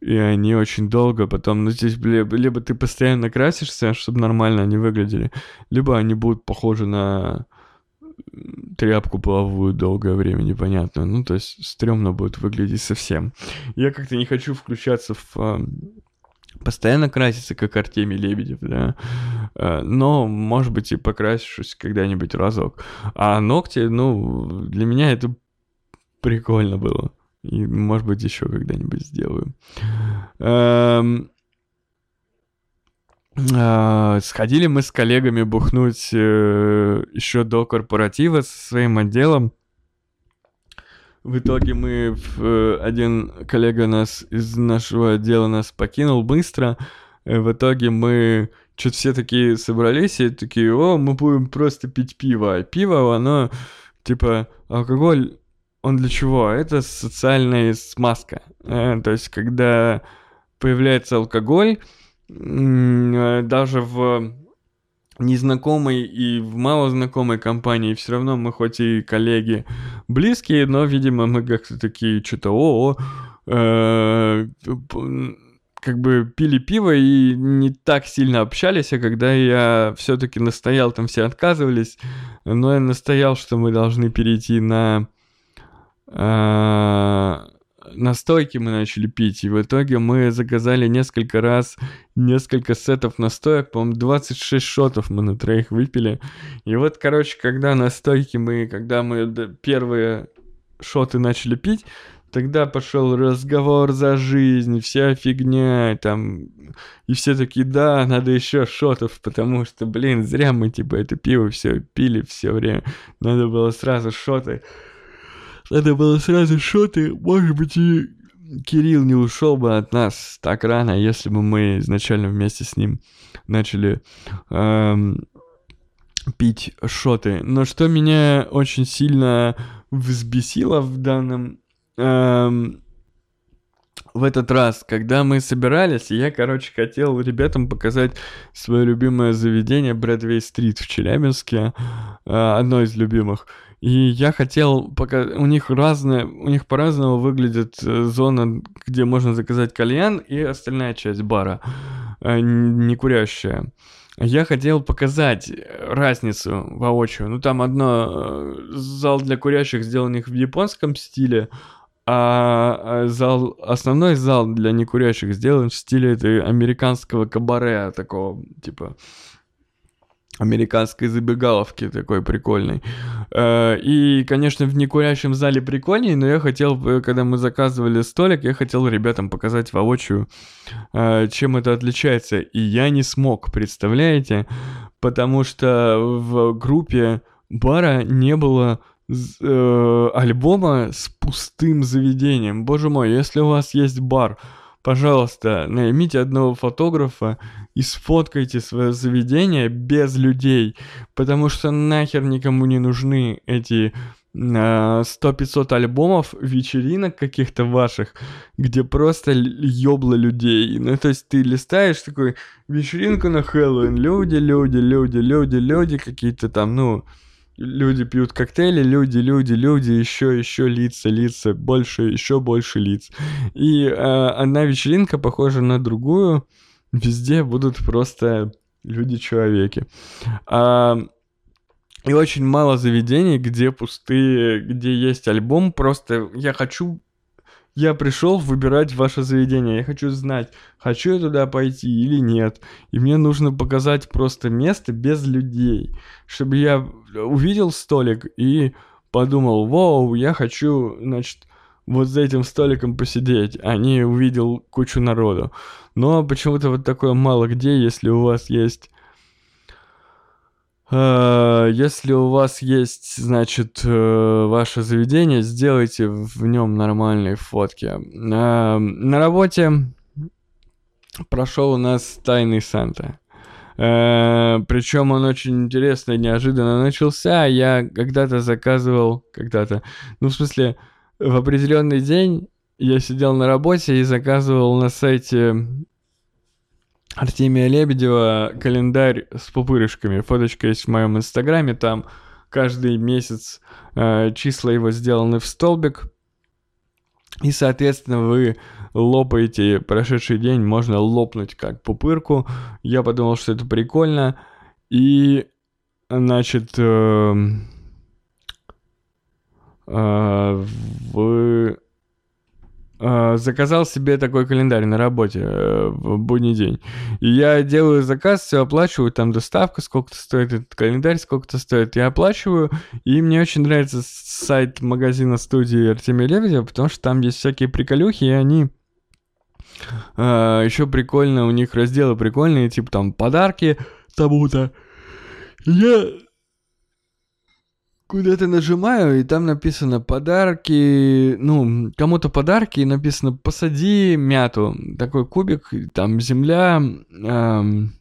и они очень долго потом, ну здесь либо, либо ты постоянно красишься, чтобы нормально они выглядели, либо они будут похожи на тряпку половую долгое время, непонятно. Ну, то есть стрёмно будет выглядеть совсем. Я как-то не хочу включаться в э, постоянно краситься, как Артемий Лебедев, да. Э, но, может быть, и покрасишусь когда-нибудь разок. А ногти, ну, для меня это прикольно было. И, может быть, еще когда-нибудь сделаю. Эм... Э, сходили мы с коллегами бухнуть э, еще до корпоратива со своим отделом. В итоге мы, э, один коллега нас из нашего отдела нас покинул быстро. В итоге мы что-то все такие собрались и такие, о, мы будем просто пить пиво. А пиво, оно, типа, алкоголь он для чего? Это социальная смазка. Э, то есть, когда появляется алкоголь, э, даже в незнакомой и в малознакомой компании все равно мы хоть и коллеги близкие, но, видимо, мы как-то такие что-то о, э, как бы пили пиво и не так сильно общались, а когда я все-таки настоял, там все отказывались, но я настоял, что мы должны перейти на настойки мы начали пить, и в итоге мы заказали несколько раз несколько сетов настоек, по-моему, 26 шотов мы на троих выпили. И вот, короче, когда настойки мы, когда мы первые шоты начали пить, тогда пошел разговор за жизнь, вся фигня, там, и все такие, да, надо еще шотов, потому что, блин, зря мы, типа, это пиво все пили все время, надо было сразу шоты. Надо было сразу шоты, может быть, и Кирилл не ушел бы от нас так рано, если бы мы изначально вместе с ним начали эм, пить шоты. Но что меня очень сильно взбесило в данном... Эм, в этот раз, когда мы собирались, я, короче, хотел ребятам показать свое любимое заведение Брэдвей-стрит в Челябинске, э, одно из любимых. И я хотел, пока у них разные, у них по-разному выглядит э, зона, где можно заказать кальян, и остальная часть бара, э, не курящая. Я хотел показать разницу воочию. Ну, там одно э, зал для курящих сделанных в японском стиле, а зал, основной зал для некурящих сделан в стиле этой американского кабаре, такого, типа, американской забегаловки такой прикольной. Э, и, конечно, в некурящем зале прикольнее, но я хотел, когда мы заказывали столик, я хотел ребятам показать воочию, э, чем это отличается. И я не смог, представляете? Потому что в группе бара не было э, альбома с пустым заведением. Боже мой, если у вас есть бар, пожалуйста, наймите одного фотографа и сфоткайте свое заведение без людей, потому что нахер никому не нужны эти 100-500 альбомов, вечеринок каких-то ваших, где просто ёбло людей. Ну, то есть ты листаешь такой вечеринку на Хэллоуин, люди, люди, люди, люди, люди, какие-то там, ну, люди пьют коктейли, люди, люди, люди, еще, еще лица, лица, больше, еще больше лиц. И э, одна вечеринка похожа на другую, везде будут просто люди-человеки. А, и очень мало заведений, где пустые, где есть альбом, просто я хочу я пришел выбирать ваше заведение. Я хочу знать, хочу я туда пойти или нет. И мне нужно показать просто место без людей, чтобы я увидел столик и подумал, вау, я хочу, значит, вот за этим столиком посидеть, а не увидел кучу народу. Но почему-то вот такое мало где, если у вас есть Э, если у вас есть, значит, э, ваше заведение, сделайте в нем нормальные фотки. Э, на работе прошел у нас тайный Санта. Причем он очень интересно и неожиданно начался. Я когда-то заказывал, когда-то, ну, в смысле, в определенный день я сидел на работе и заказывал на сайте Артемия Лебедева календарь с пупырышками. Фоточка есть в моем инстаграме, там каждый месяц э, числа его сделаны в столбик. И, соответственно, вы лопаете прошедший день, можно лопнуть как пупырку. Я подумал, что это прикольно. И, значит, э, э, вы а, заказал себе такой календарь на работе э, в будний день. Я делаю заказ, все оплачиваю, там доставка, сколько-то стоит этот календарь, сколько-то стоит. Я оплачиваю, и мне очень нравится сайт магазина студии Артемия Лебедева, потому что там есть всякие приколюхи, и они а, еще прикольно, у них разделы прикольные, типа там подарки тому-то. Я куда-то нажимаю, и там написано подарки, ну, кому-то подарки, и написано посади мяту. Такой кубик, там земля, эм,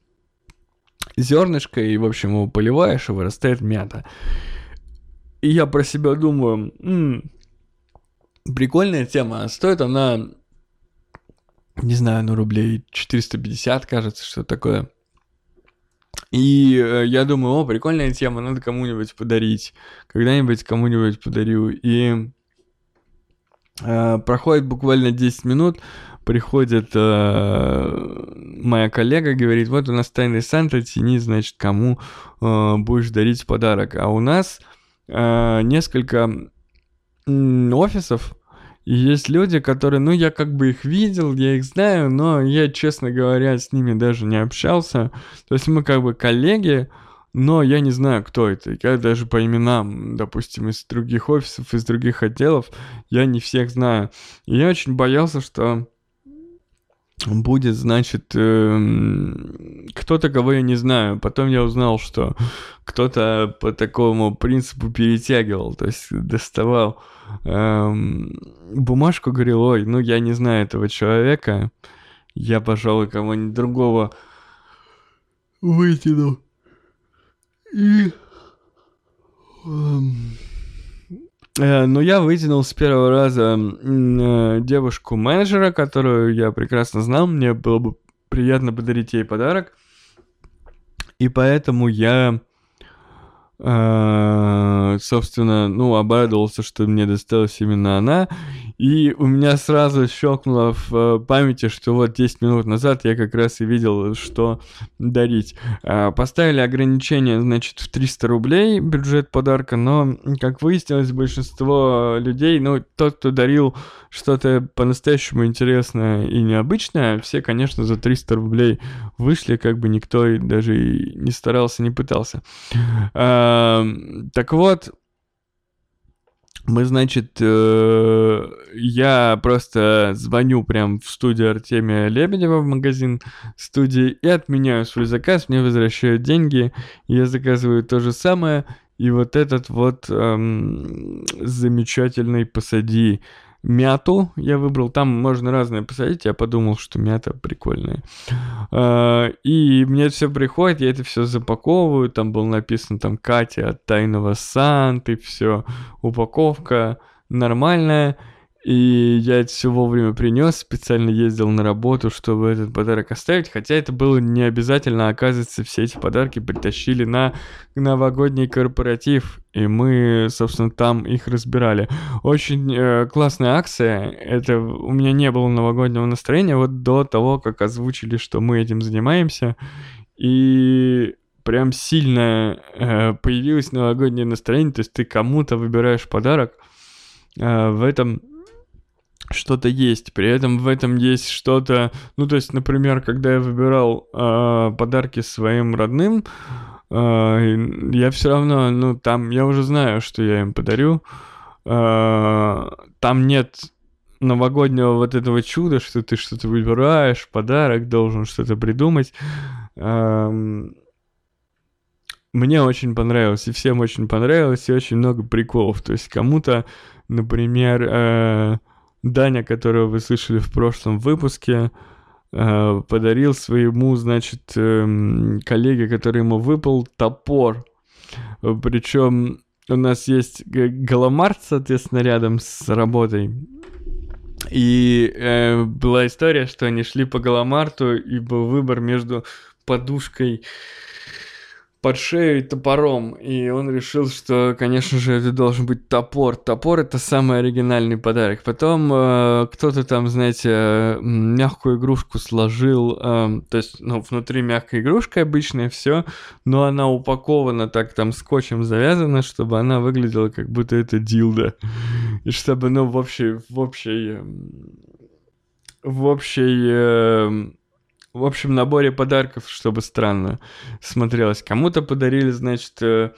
зернышко, и, в общем, его поливаешь, и вырастает мята. И я про себя думаю, м-м, прикольная тема, стоит она, не знаю, ну, рублей 450, кажется, что такое. И э, я думаю, о, прикольная тема, надо кому-нибудь подарить. Когда-нибудь кому-нибудь подарю. И э, проходит буквально 10 минут, приходит э, моя коллега, говорит, вот у нас тайный Санта, тяни, значит, кому э, будешь дарить подарок. А у нас э, несколько офисов, и есть люди, которые, ну, я как бы их видел, я их знаю, но я, честно говоря, с ними даже не общался. То есть мы как бы коллеги, но я не знаю, кто это. Я даже по именам, допустим, из других офисов, из других отделов, я не всех знаю. И я очень боялся, что будет, значит, э, кто-то, кого я не знаю. Потом я узнал, что кто-то по такому принципу перетягивал, то есть доставал эм, бумажку, говорил, ой, ну я не знаю этого человека, я, пожалуй, кого-нибудь другого вытяну. И... Эм, но я вытянул с первого раза э, девушку-менеджера, которую я прекрасно знал, мне было бы приятно подарить ей подарок. И поэтому я а, собственно, ну, обрадовался, что мне досталась именно она. И у меня сразу щелкнуло в э, памяти, что вот 10 минут назад я как раз и видел, что дарить. А, поставили ограничение, значит, в 300 рублей бюджет подарка, но, как выяснилось, большинство людей, ну, тот, кто дарил что-то по-настоящему интересное и необычное, все, конечно, за 300 рублей вышли, как бы никто даже и не старался, не пытался. Так вот, мы, значит, э, я просто звоню прям в студию Артемия Лебедева в магазин студии и отменяю свой заказ, мне возвращают деньги, я заказываю то же самое, и вот этот вот эм, замечательный посади мяту я выбрал. Там можно разное посадить. Я подумал, что мята прикольная. А, и мне это все приходит, я это все запаковываю. Там было написано там Катя от Тайного Санты, все. Упаковка нормальная. И я это все вовремя принес, специально ездил на работу, чтобы этот подарок оставить. Хотя это было не обязательно, оказывается, все эти подарки притащили на новогодний корпоратив. И мы, собственно, там их разбирали. Очень э, классная акция. Это у меня не было новогоднего настроения вот до того, как озвучили, что мы этим занимаемся. И прям сильно э, появилось новогоднее настроение. То есть ты кому-то выбираешь подарок. Э, в этом что-то есть. При этом в этом есть что-то... Ну, то есть, например, когда я выбирал э, подарки своим родным, э, я все равно, ну, там, я уже знаю, что я им подарю. Э, там нет новогоднего вот этого чуда, что ты что-то выбираешь, подарок должен что-то придумать. Эм, мне очень понравилось, и всем очень понравилось, и очень много приколов. То есть кому-то, например, э, Даня, которого вы слышали в прошлом выпуске, э, подарил своему, значит, э, коллеге, который ему выпал, топор. Причем у нас есть галамарт, соответственно, рядом с работой. И э, была история, что они шли по галамарту, и был выбор между подушкой под шею топором. И он решил, что, конечно же, это должен быть топор. Топор это самый оригинальный подарок. Потом э, кто-то там, знаете, мягкую игрушку сложил. Э, то есть, ну, внутри мягкая игрушка обычная, все. Но она упакована так там скотчем завязана, чтобы она выглядела как будто это дилда. И чтобы, ну, в общей, в общей, в общей э, в общем наборе подарков, чтобы странно смотрелось. Кому-то подарили, значит, э,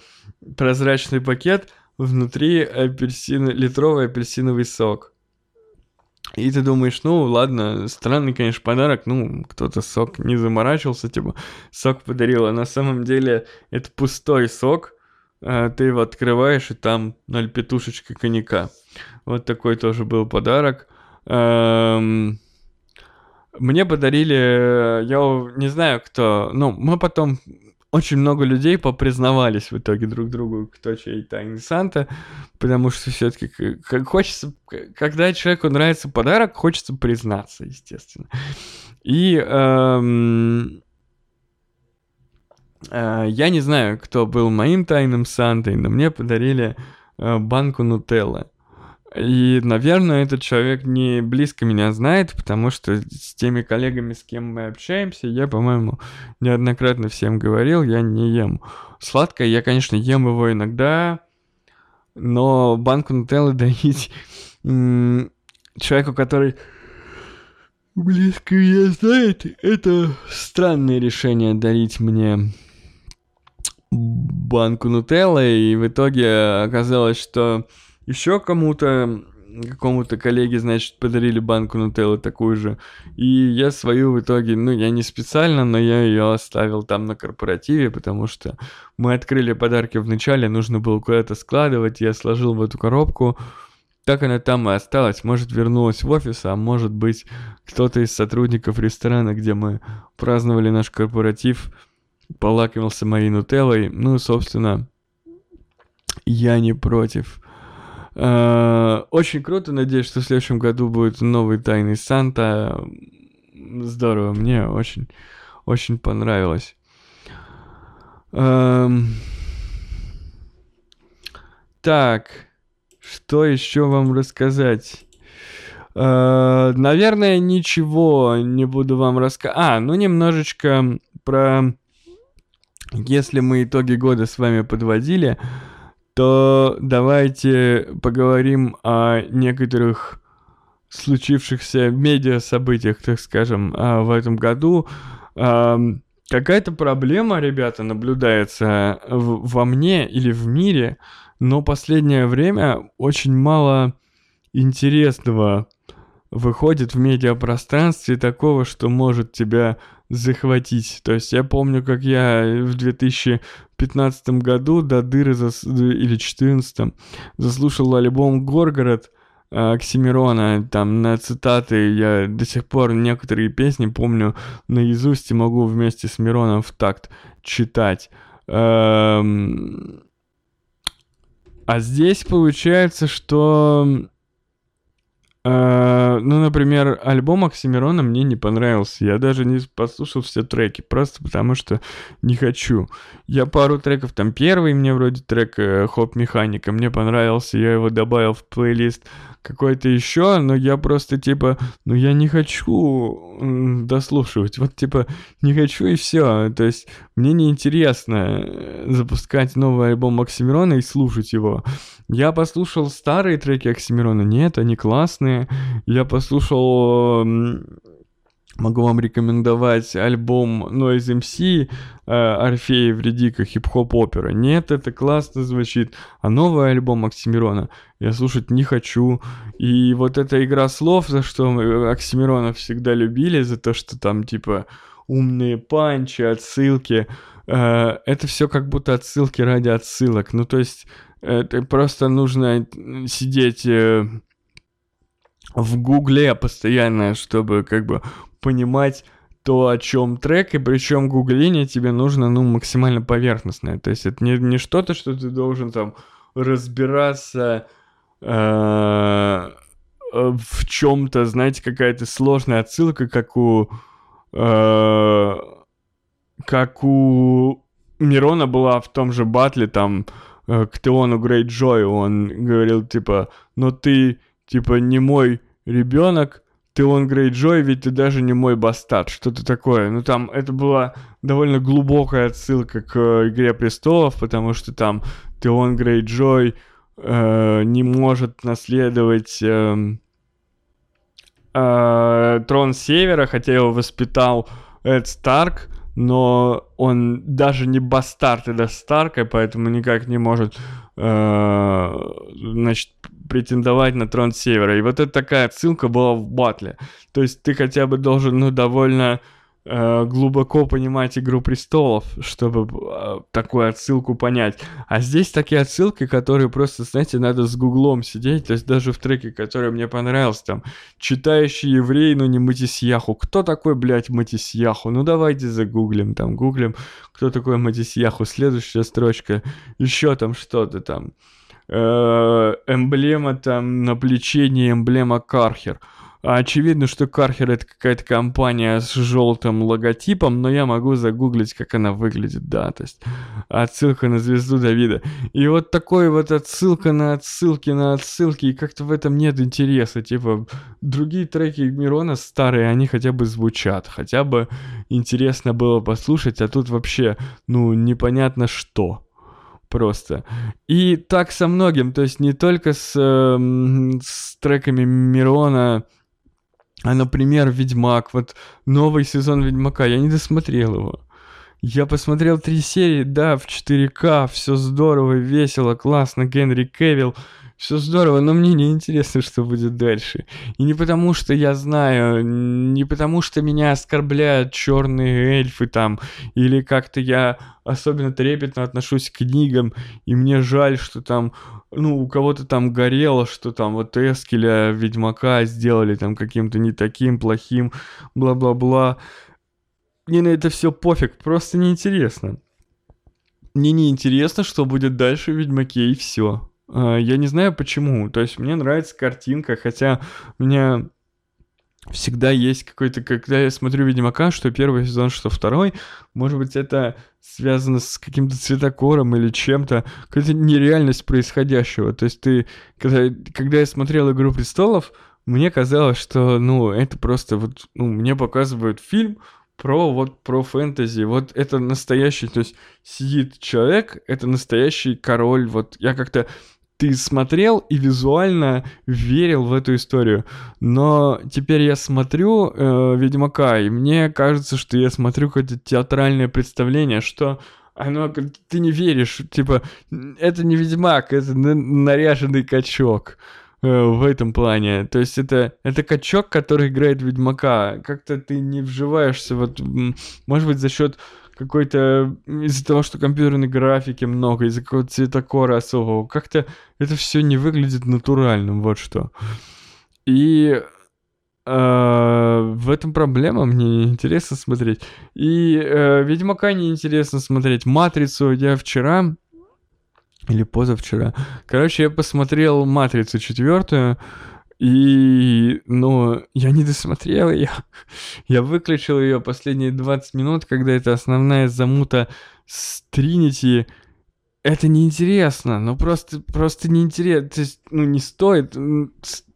прозрачный пакет, внутри апельсин, литровый апельсиновый сок. И ты думаешь, ну ладно, странный, конечно, подарок, ну, кто-то сок не заморачивался, типа, сок подарил, а на самом деле это пустой сок, а ты его открываешь, и там ноль петушечка коньяка. Вот такой тоже был подарок. Эм мне подарили, э, я не знаю кто, ну, мы потом очень много людей попризнавались в итоге друг другу, кто чей тайный Санта, потому что все-таки как хочется, когда человеку нравится подарок, хочется признаться, естественно. И эм, э, я не знаю, кто был моим тайным Сантой, но мне подарили э, банку Нутелла. И, наверное, этот человек не близко меня знает, потому что с теми коллегами, с кем мы общаемся, я, по-моему, неоднократно всем говорил, я не ем сладкое. Я, конечно, ем его иногда, но банку нутеллы дарить человеку, который близко меня знает, это странное решение дарить мне банку нутеллы, и в итоге оказалось, что еще кому-то, какому-то коллеге, значит, подарили банку нутеллы такую же. И я свою в итоге, ну, я не специально, но я ее оставил там на корпоративе, потому что мы открыли подарки в начале, нужно было куда-то складывать, я сложил в эту коробку. Так она там и осталась. Может, вернулась в офис, а может быть, кто-то из сотрудников ресторана, где мы праздновали наш корпоратив, полакомился моей нутеллой. Ну, собственно, я не против. Э, очень круто, надеюсь, что в следующем году будет новый Тайный Санта. Здорово, мне очень, очень понравилось. Эм, так, что еще вам рассказать? Э, наверное, ничего не буду вам рассказать. А, ну немножечко про... Если мы итоги года с вами подводили, то давайте поговорим о некоторых случившихся медиа событиях, так скажем, а, в этом году. Какая-то проблема, ребята, наблюдается во мне или в мире, но последнее время очень мало интересного выходит в медиапространстве такого, что может тебя захватить. То есть я помню, как я в 2015 году до дыры зас... или 2014 заслушал альбом «Горгород», а, Оксимирона, там на цитаты я до сих пор некоторые песни помню наизусть и могу вместе с Мироном в такт читать. Эм, а здесь получается, что Uh, ну, например, альбом Оксимирона мне не понравился. Я даже не послушал все треки, просто потому что не хочу. Я пару треков, там первый мне вроде трек Хоп э, Механика, мне понравился, я его добавил в плейлист. Какой-то еще, но я просто типа, ну я не хочу дослушивать, вот типа не хочу и все. То есть мне неинтересно э, запускать новый альбом Оксимирона и слушать его. Я послушал старые треки Оксимирона, нет, они классные. Я послушал Могу вам рекомендовать альбом Noise MC э, Орфея Вредика хип-хоп опера. Нет, это классно звучит. А новый альбом Оксимирона я слушать не хочу. И вот эта игра слов, за что мы Оксимирона всегда любили, за то, что там типа умные панчи, отсылки. Э, это все как будто отсылки ради отсылок. Ну, то есть, это просто нужно сидеть э, в гугле постоянно, чтобы как бы понимать то, о чем трек, и причем гугление тебе нужно, ну, максимально поверхностное. То есть это не, не что-то, что ты должен там разбираться э, в чем-то, знаете, какая-то сложная отсылка, как у э, как у Мирона была в том же батле там э, к Теону Грейджою, он говорил типа, но ты типа не мой ребенок, ты он Грейджой, ведь ты даже не мой бастард, что-то такое. Ну там это была довольно глубокая отсылка к э, Игре Престолов, потому что там ты он Грейджой э, не может наследовать э, э, трон Севера, хотя его воспитал Эд Старк, но он даже не бастард Эда Старка, поэтому никак не может, э, значит, претендовать на трон Севера. И вот это такая отсылка была в батле. То есть ты хотя бы должен, ну, довольно э, глубоко понимать Игру Престолов, чтобы э, такую отсылку понять. А здесь такие отсылки, которые просто, знаете, надо с гуглом сидеть. То есть даже в треке, который мне понравился, там, читающий еврей, но не Матисьяху. Кто такой, блядь, Матисьяху? Ну давайте загуглим, там, гуглим, кто такой Матисьяху. Следующая строчка, еще там что-то там. Э, эмблема там на плече не эмблема Кархер. А очевидно, что Кархер это какая-то компания с желтым логотипом, но я могу загуглить, как она выглядит, да, то есть отсылка на звезду Давида. И вот такой вот отсылка на отсылки на отсылки, и как-то в этом нет интереса, типа другие треки Мирона старые, они хотя бы звучат, хотя бы интересно было послушать, а тут вообще, ну, непонятно что просто. И так со многим, то есть не только с, э, с треками Мирона, а, например, Ведьмак, вот новый сезон Ведьмака, я не досмотрел его. Я посмотрел три серии, да, в 4К, все здорово, весело, классно, Генри Кевилл, все здорово, но мне не интересно, что будет дальше. И не потому, что я знаю, не потому, что меня оскорбляют черные эльфы там, или как-то я особенно трепетно отношусь к книгам, и мне жаль, что там, ну, у кого-то там горело, что там вот Эскеля, Ведьмака сделали там каким-то не таким, плохим, бла-бла-бла. Мне на это все пофиг, просто неинтересно. Мне неинтересно, что будет дальше в Ведьмаке, и все. А, я не знаю почему. То есть мне нравится картинка, хотя у меня всегда есть какой-то, когда я смотрю Ведьмака, что первый сезон, что второй, может быть, это связано с каким-то цветокором или чем-то, какая-то нереальность происходящего. То есть ты, когда, когда я смотрел «Игру престолов», мне казалось, что, ну, это просто вот, ну, мне показывают фильм, про вот про фэнтези. Вот это настоящий, то есть сидит человек, это настоящий король. Вот я как-то ты смотрел и визуально верил в эту историю. Но теперь я смотрю э, Ведьмака, и мне кажется, что я смотрю какое-то театральное представление, что оно, ты не веришь, типа, это не Ведьмак, это наряженный качок э, в этом плане. То есть это, это качок, который играет Ведьмака. Как-то ты не вживаешься, вот, может быть, за счет какой-то из-за того, что компьютерной графики много, из-за какого-то цветокора особого, как-то это все не выглядит натуральным, вот что. И э, в этом проблема, мне интересно смотреть. И э, Ведьмака не интересно смотреть. Матрицу я вчера или позавчера. Короче, я посмотрел Матрицу четвертую. И, ну, я не досмотрел ее. я выключил ее последние 20 минут, когда это основная замута с Тринити. Это неинтересно, ну просто, просто неинтересно, то есть, ну не стоит,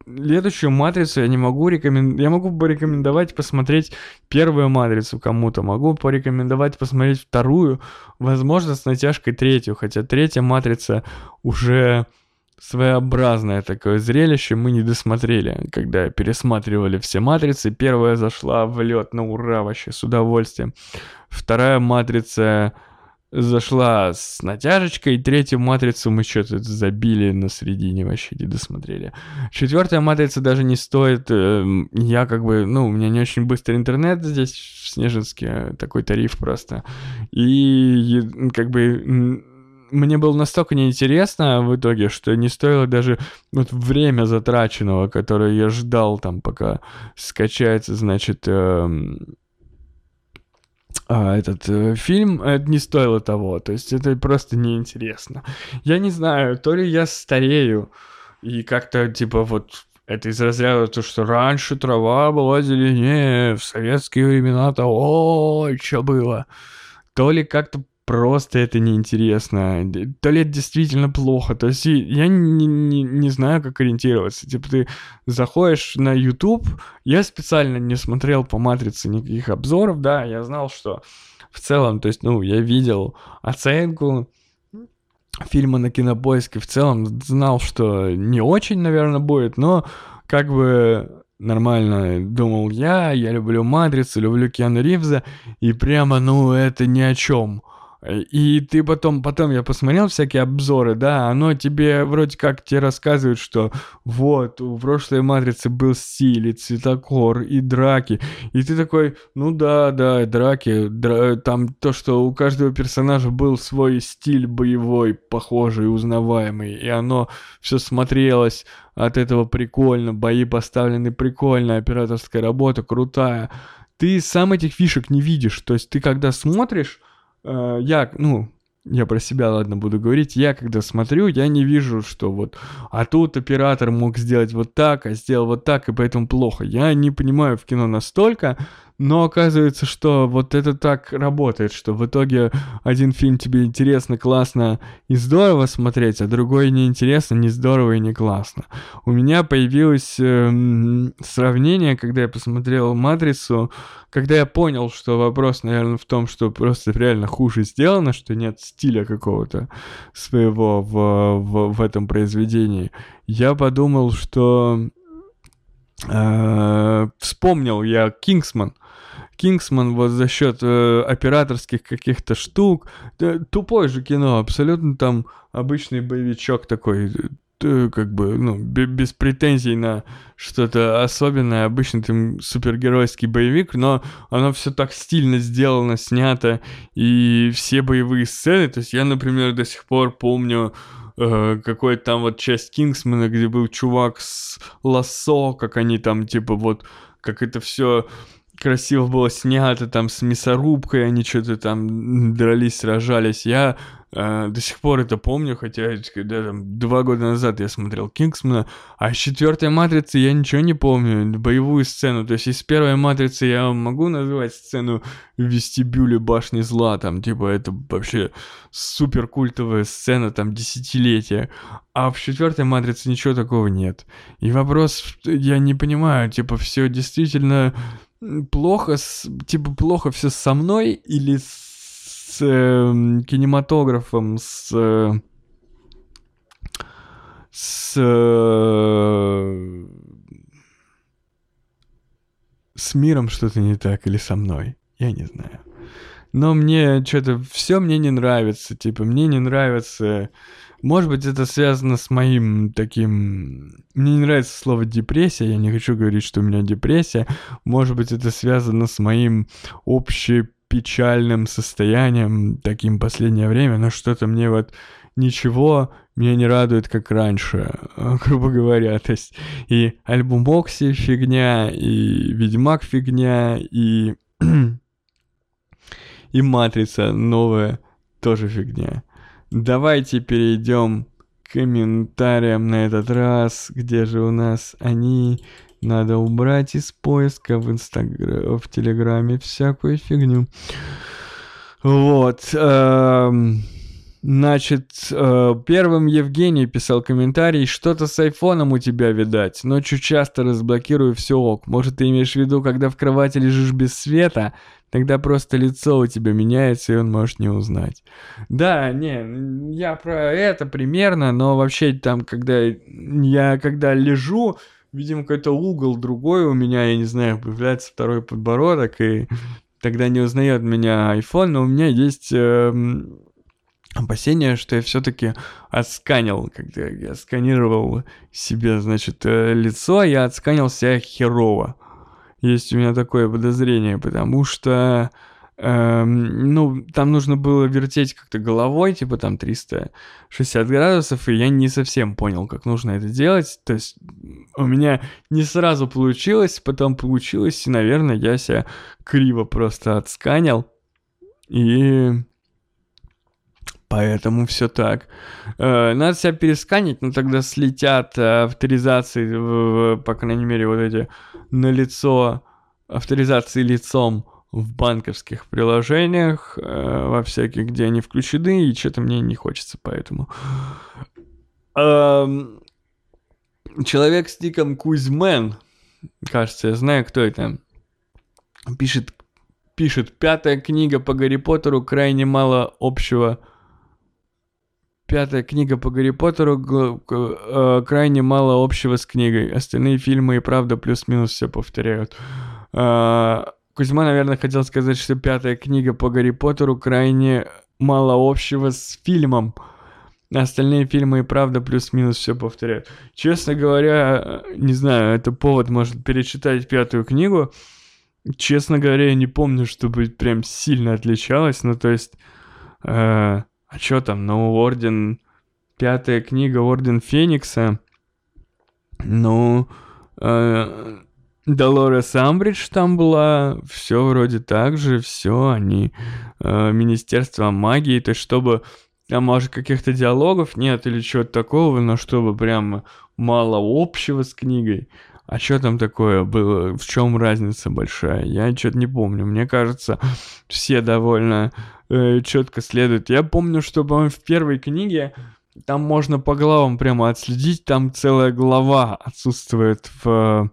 следующую матрицу я не могу рекомендовать. Я могу порекомендовать посмотреть первую матрицу кому-то, могу порекомендовать посмотреть вторую, возможно, с натяжкой третью, хотя третья матрица уже своеобразное такое зрелище мы не досмотрели, когда пересматривали все матрицы. Первая зашла в лед на ура вообще с удовольствием. Вторая матрица зашла с натяжечкой, третью матрицу мы что-то забили на середине, вообще не досмотрели. Четвертая матрица даже не стоит, э, я как бы, ну, у меня не очень быстрый интернет здесь в Снежинске, такой тариф просто. И как бы мне было настолько неинтересно в итоге, что не стоило даже вот время затраченного, которое я ждал там, пока скачается, значит, э, а, этот э, фильм, это не стоило того. То есть это просто неинтересно. Я не знаю, то ли я старею, и как-то типа вот это из разряда то, что раньше трава была зеленее, в советские времена-то ой, что было. То ли как-то просто это неинтересно, это действительно плохо, то есть я не, не, не знаю, как ориентироваться, типа ты заходишь на YouTube, я специально не смотрел по матрице никаких обзоров, да, я знал, что в целом, то есть, ну, я видел оценку фильма на кинопоиске, в целом знал, что не очень, наверное, будет, но как бы нормально думал я, я люблю «Матрицу», люблю Киану Ривза, и прямо, ну, это ни о чем. И ты потом, потом я посмотрел всякие обзоры, да, оно тебе вроде как тебе рассказывает, что вот, у прошлой матрицы был стиль, и цветокор, и драки. И ты такой, ну да, да, драки, дра... там то, что у каждого персонажа был свой стиль боевой, похожий, узнаваемый, и оно все смотрелось от этого прикольно, бои поставлены прикольно, операторская работа крутая. Ты сам этих фишек не видишь, то есть ты когда смотришь, э, я, ну, я про себя, ладно, буду говорить, я когда смотрю, я не вижу, что вот, а тут оператор мог сделать вот так, а сделал вот так, и поэтому плохо. Я не понимаю в кино настолько, но оказывается, что вот это так работает, что в итоге один фильм тебе интересно, классно и здорово смотреть, а другой неинтересно, не здорово и не классно. У меня появилось э, сравнение, когда я посмотрел «Матрицу», когда я понял, что вопрос, наверное, в том, что просто реально хуже сделано, что нет стиля какого-то своего в, в, в этом произведении, я подумал, что э, вспомнил я «Кингсман», Кингсман вот за счет э, операторских каких-то штук. Тупое же кино, абсолютно там обычный боевичок такой, э, как бы, ну, без претензий на что-то особенное, обычный там супергеройский боевик, но оно все так стильно сделано, снято, и все боевые сцены, то есть я, например, до сих пор помню э, какой-то там вот часть Кингсмана, где был чувак с лассо, как они там, типа, вот, как это все красиво было снято, там с мясорубкой они что-то там дрались, сражались. Я э, до сих пор это помню, хотя когда там два года назад я смотрел Кингсмана, а с четвертой матрицы я ничего не помню, боевую сцену. То есть из первой матрицы я могу называть сцену в вестибюле башни зла, там типа это вообще супер культовая сцена, там десятилетия. А в четвертой матрице ничего такого нет. И вопрос, я не понимаю, типа все действительно плохо, с, типа плохо все со мной или с э, кинематографом, с э, с э, с миром что-то не так или со мной, я не знаю. Но мне что-то все мне не нравится, типа мне не нравится может быть, это связано с моим таким... Мне не нравится слово депрессия, я не хочу говорить, что у меня депрессия. Может быть, это связано с моим общепечальным состоянием таким последнее время, но что-то мне вот ничего меня не радует, как раньше, грубо говоря. То есть и альбом Окси фигня, и Ведьмак фигня, и... и Матрица новая тоже фигня. Давайте перейдем к комментариям на этот раз. Где же у нас они? Надо убрать из поиска в Инстаграме, в Телеграме всякую фигню. Вот. Эм, Значит, э, первым Евгений писал комментарий, что-то с айфоном у тебя, видать. Ночью часто разблокирую все ок. Может, ты имеешь в виду, когда в кровати лежишь без света? Тогда просто лицо у тебя меняется, и он может не узнать. Да, не, я про это примерно, но вообще там, когда я когда лежу, видимо, какой-то угол другой у меня, я не знаю, появляется второй подбородок, и тогда не узнает меня iPhone, но у меня есть... Э, опасение, что я все-таки отсканил, когда я сканировал себе, значит, э, лицо, я отсканил себя херово. Есть у меня такое подозрение, потому что, эм, ну, там нужно было вертеть как-то головой, типа там 360 градусов, и я не совсем понял, как нужно это делать. То есть у меня не сразу получилось, потом получилось, и, наверное, я себя криво просто отсканил. И Поэтому все так. Э, надо себя пересканить, но тогда слетят э, авторизации, по крайней мере, вот эти на лицо, авторизации лицом в банковских приложениях, э, во всяких, где они включены, и что-то мне не хочется, поэтому... Человек с ником Кузьмен, кажется, я знаю, кто это, пишет, пишет, пятая книга по Гарри Поттеру, крайне мало общего Пятая книга по Гарри Поттеру э, крайне мало общего с книгой. Остальные фильмы и правда плюс-минус все повторяют. Э, Кузьма, наверное, хотел сказать, что пятая книга по Гарри Поттеру крайне мало общего с фильмом. Остальные фильмы и правда плюс-минус все повторяют. Честно говоря, не знаю, это повод, может, перечитать пятую книгу. Честно говоря, я не помню, чтобы прям сильно отличалось. Ну, то есть... Э, а чё там, ну, Орден... Пятая книга Орден Феникса. Ну... Э, Долорес Амбридж там была, все вроде так же, все, они э, Министерство магии, то есть чтобы там, может, каких-то диалогов нет или чего-то такого, но чтобы прям мало общего с книгой. А что там такое было? В чем разница большая? Я что-то не помню. Мне кажется, все довольно э, четко следуют. Я помню, что, в первой книге там можно по главам прямо отследить. Там целая глава отсутствует в,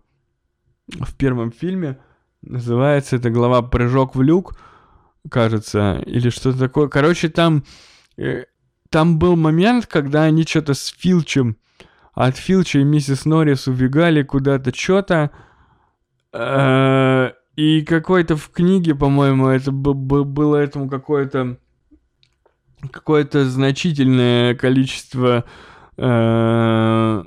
в первом фильме. Называется эта глава «Прыжок в люк», кажется, или что-то такое. Короче, там, э, там был момент, когда они что-то с Филчем от Филча и миссис Норрис убегали куда-то что-то. Э, и какой-то в книге, по-моему, это было этому какое-то какое-то значительное количество э,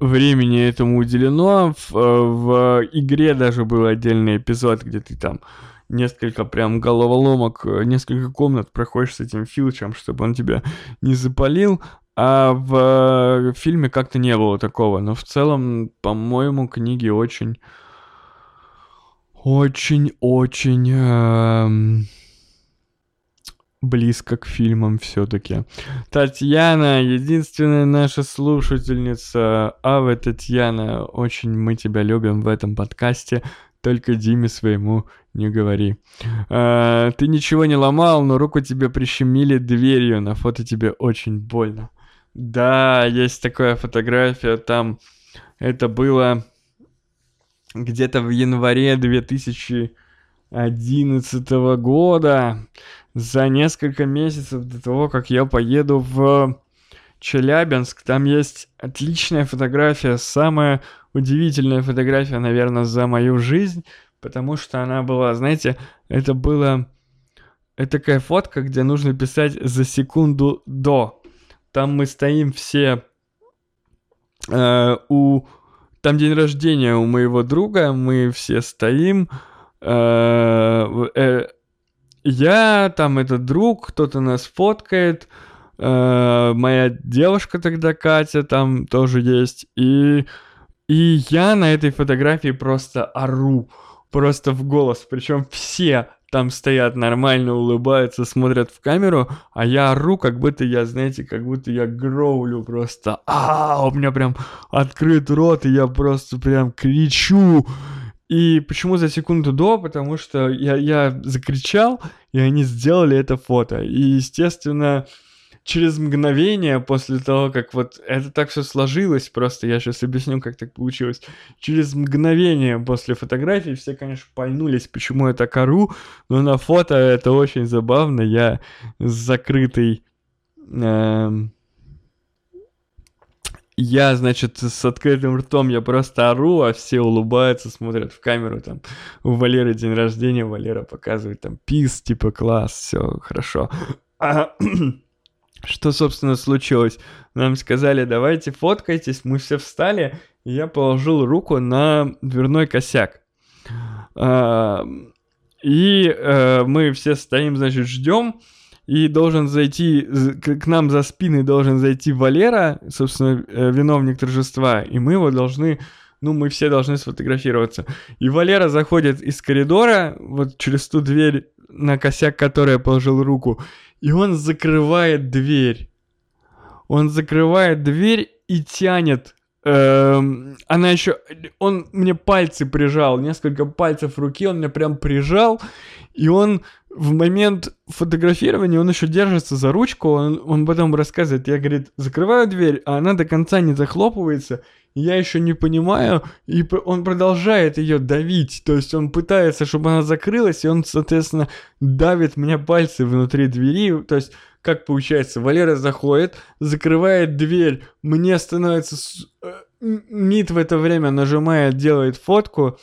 времени этому уделено. В, в игре даже был отдельный эпизод, где ты там несколько прям головоломок, несколько комнат проходишь с этим Филчем, чтобы он тебя не запалил. А в фильме как-то не было такого. Но в целом, по-моему, книги очень... Очень-очень... Эм, близко к фильмам все-таки. Татьяна, единственная наша слушательница. Ава, Татьяна, очень мы тебя любим в этом подкасте. Только Диме своему не говори. А, ты ничего не ломал, но руку тебе прищемили дверью. На фото тебе очень больно. Да, есть такая фотография, там это было где-то в январе 2011 года, за несколько месяцев до того, как я поеду в Челябинск. Там есть отличная фотография, самая удивительная фотография, наверное, за мою жизнь, потому что она была, знаете, это было... Это такая фотка, где нужно писать за секунду до. Там мы стоим все э, у... Там день рождения у моего друга, мы все стоим. Э, э, я, там этот друг, кто-то нас фоткает. Э, моя девушка тогда, Катя, там тоже есть. И, и я на этой фотографии просто ору. Просто в голос. Причем все там стоят нормально, улыбаются, смотрят в камеру, а я ору, как будто я, знаете, как будто я гроулю просто. А, у меня прям открыт рот, и я просто прям кричу. И почему за секунду до? Потому что я, я закричал, и они сделали это фото. И, естественно, через мгновение после того, как вот это так все сложилось, просто я сейчас объясню, как так получилось. Через мгновение после фотографии все, конечно, пальнулись, почему я так ору, но на фото это очень забавно. Я с закрытой... Эм, я, значит, с открытым ртом, я просто ору, а все улыбаются, смотрят в камеру, там, у Валеры день рождения, Валера показывает там пис, типа, класс, все хорошо. А, что, собственно, случилось? Нам сказали, давайте фоткайтесь, мы все встали, и я положил руку на дверной косяк. А, и а, мы все стоим, значит, ждем, и должен зайти, к нам за спиной должен зайти Валера, собственно, э, виновник торжества, и мы его должны, ну, мы все должны сфотографироваться. И Валера заходит из коридора, вот через ту дверь, на косяк которой я положил руку, и он закрывает дверь. Он закрывает дверь и тянет Эм, она еще... Он мне пальцы прижал, несколько пальцев руки он мне прям прижал, и он в момент фотографирования, он еще держится за ручку, он, он потом рассказывает, я, говорит, закрываю дверь, а она до конца не захлопывается, я еще не понимаю, и он продолжает ее давить, то есть он пытается, чтобы она закрылась, и он, соответственно, давит мне пальцы внутри двери, то есть как получается, Валера заходит, закрывает дверь, мне становится... Э, Нит в это время нажимает, делает фотку,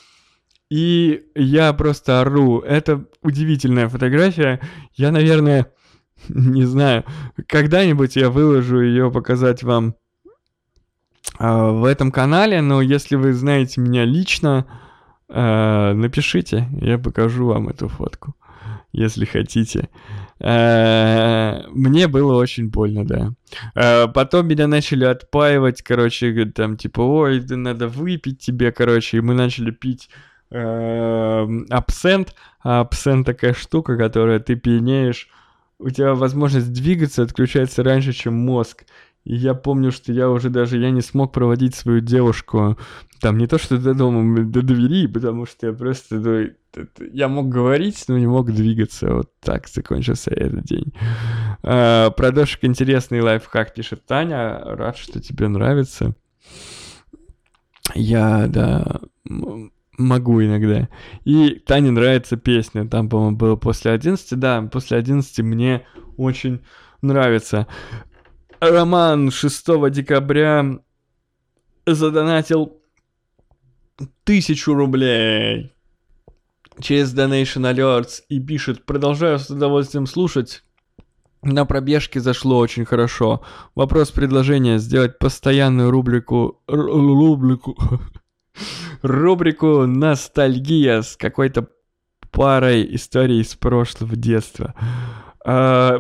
и я просто ору. Это удивительная фотография. Я, наверное, не знаю, когда-нибудь я выложу ее показать вам э, в этом канале, но если вы знаете меня лично, э, напишите, я покажу вам эту фотку, если хотите. Э, мне было очень больно, да. Потом меня начали отпаивать, короче, там, типа, ой, надо выпить тебе, короче, и мы начали пить абсент. А абсент такая штука, которая ты пьянеешь, у тебя возможность двигаться отключается раньше, чем мозг. И я помню, что я уже даже, я не смог проводить свою девушку, там, не то что до дома, до двери, потому что я просто, ну, я мог говорить, но не мог двигаться. Вот так закончился этот день. А, про интересный лайфхак пишет Таня. Рад, что тебе нравится. Я, да, могу иногда. И Тане нравится песня. Там, по-моему, было после 11. Да, после 11 мне очень нравится. Роман 6 декабря задонатил тысячу рублей через Donation Alerts и пишет «Продолжаю с удовольствием слушать». На пробежке зашло очень хорошо. Вопрос предложения сделать постоянную рубрику... Рубрику... Рубрику «Ностальгия» с какой-то парой историй из прошлого детства. А,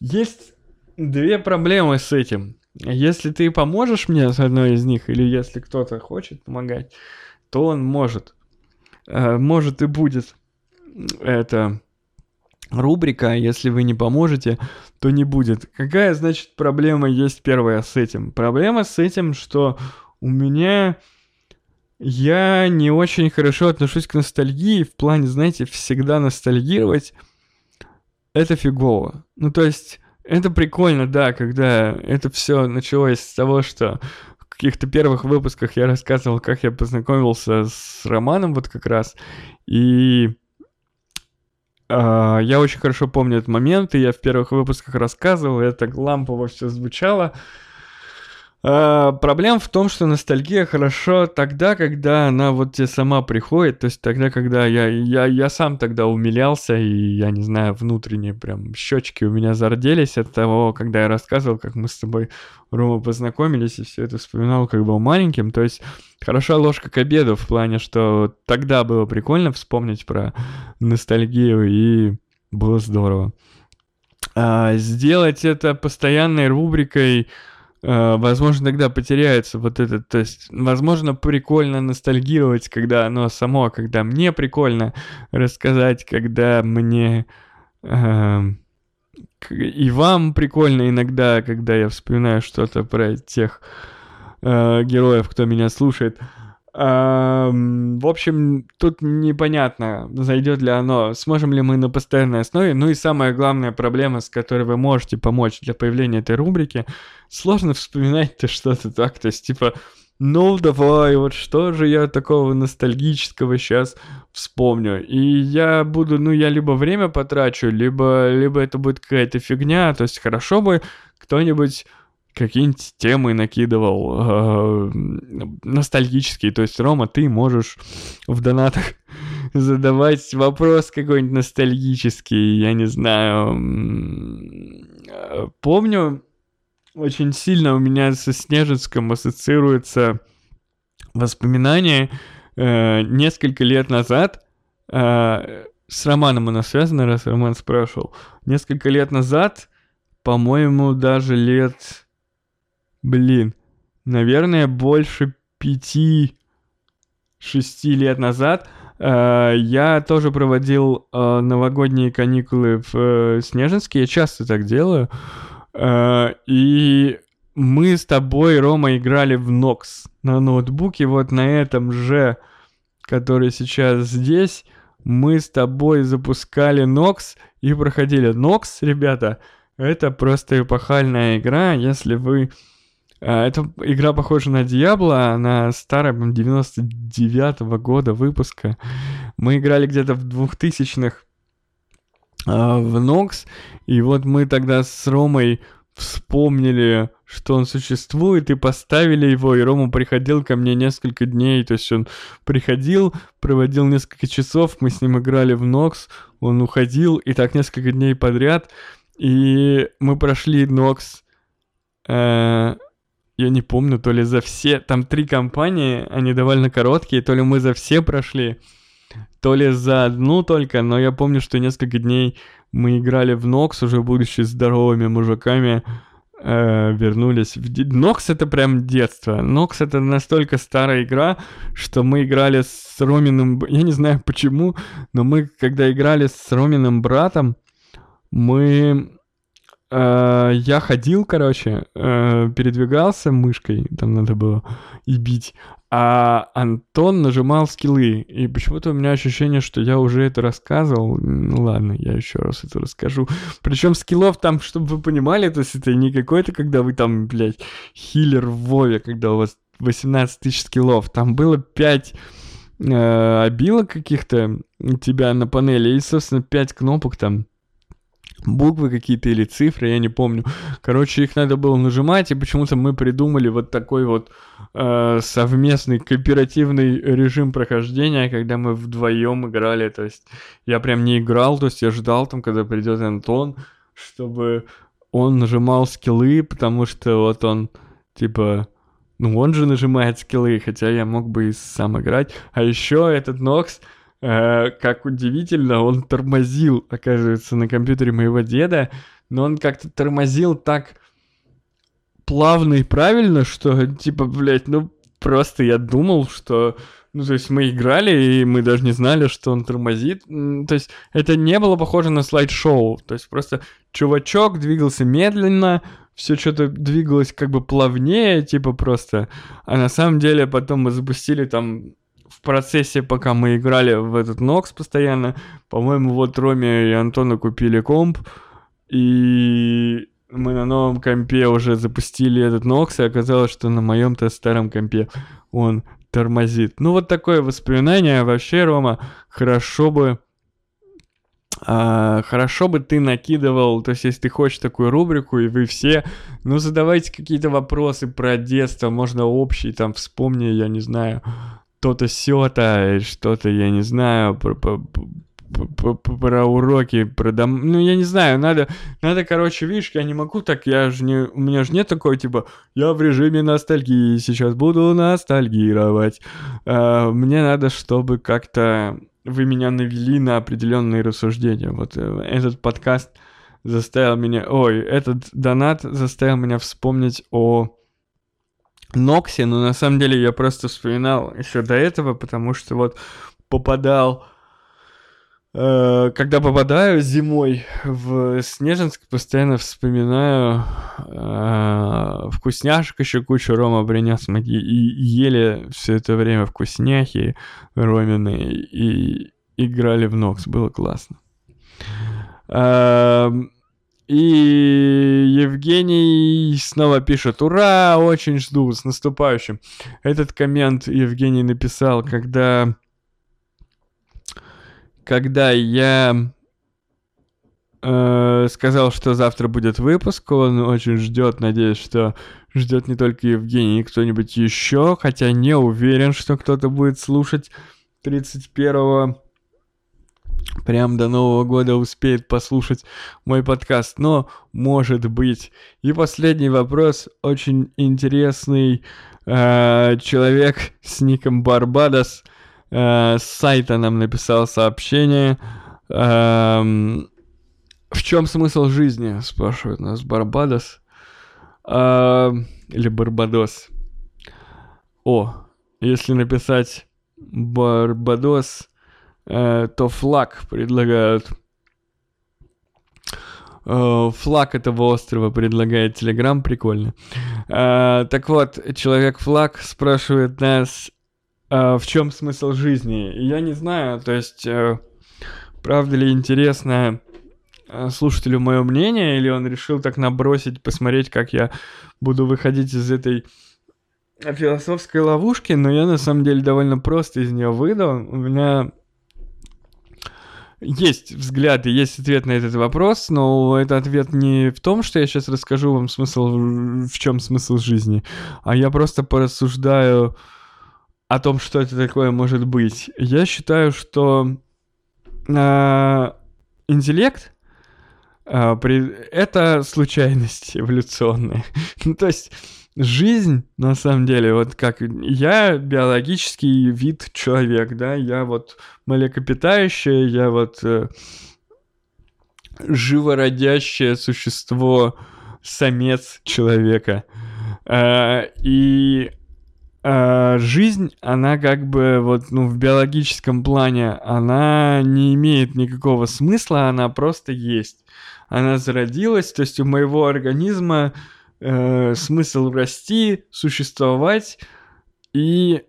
есть две проблемы с этим. Если ты поможешь мне с одной из них, или если кто-то хочет помогать, то он может. Э, может и будет это рубрика, если вы не поможете, то не будет. Какая, значит, проблема есть первая с этим? Проблема с этим, что у меня я не очень хорошо отношусь к ностальгии, в плане, знаете, всегда ностальгировать это фигово. Ну, то есть, это прикольно, да, когда это все началось с того, что в каких-то первых выпусках я рассказывал, как я познакомился с Романом вот как раз, и э, я очень хорошо помню этот момент, и я в первых выпусках рассказывал, и это лампово все звучало, Uh, проблема в том, что ностальгия хорошо тогда, когда она вот тебе сама приходит, то есть тогда, когда я, я, я сам тогда умилялся, и я не знаю, внутренние прям щечки у меня зарделись от того, когда я рассказывал, как мы с тобой, Рома, познакомились, и все это вспоминал, как был маленьким, то есть хороша ложка к обеду в плане, что тогда было прикольно вспомнить про ностальгию, и было здорово. Uh, сделать это постоянной рубрикой возможно, тогда потеряется вот этот, то есть, возможно, прикольно ностальгировать, когда оно само, когда мне прикольно рассказать, когда мне э, и вам прикольно иногда, когда я вспоминаю что-то про тех э, героев, кто меня слушает. В общем, тут непонятно, зайдет ли оно, сможем ли мы на постоянной основе. Ну и самая главная проблема, с которой вы можете помочь для появления этой рубрики, сложно вспоминать-то что-то так, то есть типа, ну давай, вот что же я такого ностальгического сейчас вспомню. И я буду, ну я либо время потрачу, либо, либо это будет какая-то фигня, то есть хорошо бы кто-нибудь какие-нибудь темы накидывал э, ностальгические. То есть, Рома, ты можешь в донатах задавать вопрос какой-нибудь ностальгический, я не знаю. Э, помню, очень сильно у меня со Снежинском ассоциируется воспоминание э, несколько лет назад. Э, с Романом оно связано, раз Роман спрашивал. Несколько лет назад, по-моему, даже лет Блин, наверное, больше пяти шести лет назад э, я тоже проводил э, новогодние каникулы в э, Снежинске. Я часто так делаю. И мы с тобой, Рома, играли в Нокс на ноутбуке, вот на этом же, который сейчас здесь. Мы с тобой запускали Нокс и проходили. Нокс, ребята, это просто эпохальная игра, если вы а, эта игра похожа на Диабло, она старая, 99-го года выпуска. Мы играли где-то в 2000-х а, в Nox, и вот мы тогда с Ромой вспомнили, что он существует, и поставили его, и Рома приходил ко мне несколько дней, то есть он приходил, проводил несколько часов, мы с ним играли в Nox, он уходил, и так несколько дней подряд, и мы прошли Nox э, я не помню, то ли за все, там три компании, они довольно короткие, то ли мы за все прошли, то ли за одну только, но я помню, что несколько дней мы играли в Нокс, уже будучи здоровыми мужиками, э, вернулись в... Нокс это прям детство. Нокс это настолько старая игра, что мы играли с Роминым... Я не знаю почему, но мы, когда играли с Роминым братом, мы Э, я ходил, короче, э, передвигался мышкой, там надо было и бить, а Антон нажимал скиллы. И почему-то у меня ощущение, что я уже это рассказывал. Ну ладно, я еще раз это расскажу. Причем скиллов там, чтобы вы понимали, то есть это не какой-то, когда вы там, блядь, хиллер в Вове, когда у вас 18 тысяч скиллов. Там было 5 э, обилок каких-то у тебя на панели и, собственно, 5 кнопок там буквы какие-то или цифры, я не помню. Короче, их надо было нажимать, и почему-то мы придумали вот такой вот э, совместный кооперативный режим прохождения, когда мы вдвоем играли. То есть я прям не играл, то есть я ждал там, когда придет Антон, чтобы он нажимал скиллы, потому что вот он типа ну он же нажимает скиллы, хотя я мог бы и сам играть. А еще этот Нокс, Э, как удивительно, он тормозил, оказывается, на компьютере моего деда, но он как-то тормозил так плавно и правильно, что, типа, блядь, ну, просто я думал, что... Ну, то есть мы играли, и мы даже не знали, что он тормозит. То есть это не было похоже на слайд-шоу. То есть просто чувачок двигался медленно, все что-то двигалось как бы плавнее, типа просто. А на самом деле потом мы запустили там в процессе, пока мы играли в этот Нокс постоянно, по-моему, вот Роме и Антона купили комп, и мы на новом компе уже запустили этот Нокс, и оказалось, что на моем-то старом компе он тормозит. Ну, вот такое воспоминание. Вообще, Рома, хорошо бы... А, хорошо бы ты накидывал, то есть если ты хочешь такую рубрику, и вы все, ну задавайте какие-то вопросы про детство, можно общий, там вспомни, я не знаю, то-то сё-то, что-то, я не знаю, про, про, про, про уроки, про дом... Ну, я не знаю, надо, надо, короче, видишь, я не могу так, я же не, у меня же нет такой, типа, я в режиме ностальгии, сейчас буду ностальгировать. А, мне надо, чтобы как-то вы меня навели на определенные рассуждения. Вот э, этот подкаст заставил меня... Ой, этот донат заставил меня вспомнить о Нокси, но на самом деле я просто вспоминал еще до этого, потому что вот попадал Э, когда попадаю зимой в Снежинск, постоянно вспоминаю э, вкусняшек еще кучу Рома принес. Мы и, и ели все это время вкусняхи Ромины и играли в Нокс. Было классно. Э, и Евгений снова пишет, ура, очень жду, с наступающим. Этот коммент Евгений написал, когда когда я э, сказал, что завтра будет выпуск, он очень ждет, надеюсь, что ждет не только Евгений, кто-нибудь еще, хотя не уверен, что кто-то будет слушать 31-го. Прям до Нового года успеет послушать мой подкаст, но может быть. И последний вопрос, очень интересный э, человек с ником Барбадос э, с сайта нам написал сообщение. Э, в чем смысл жизни? Спрашивает нас Барбадос. Э, или Барбадос. О, если написать Барбадос, э, то флаг предлагают. Э, флаг этого острова предлагает Телеграм, прикольно. Э, так вот, человек-флаг спрашивает нас, в чем смысл жизни. Я не знаю, то есть, э, правда ли интересно слушателю мое мнение, или он решил так набросить, посмотреть, как я буду выходить из этой философской ловушки, но я на самом деле довольно просто из нее выйду. У меня есть взгляд и есть ответ на этот вопрос, но это ответ не в том, что я сейчас расскажу вам смысл, в чем смысл жизни, а я просто порассуждаю о том, что это такое может быть. Я считаю, что э, интеллект э, при... это случайность эволюционная. ну, то есть жизнь, на самом деле, вот как я биологический вид человек, да, я вот млекопитающее, я вот э, живородящее существо, самец человека. Э, и э, жизнь, она как бы вот, ну, в биологическом плане, она не имеет никакого смысла, она просто есть. Она зародилась, то есть у моего организма смысл расти, существовать и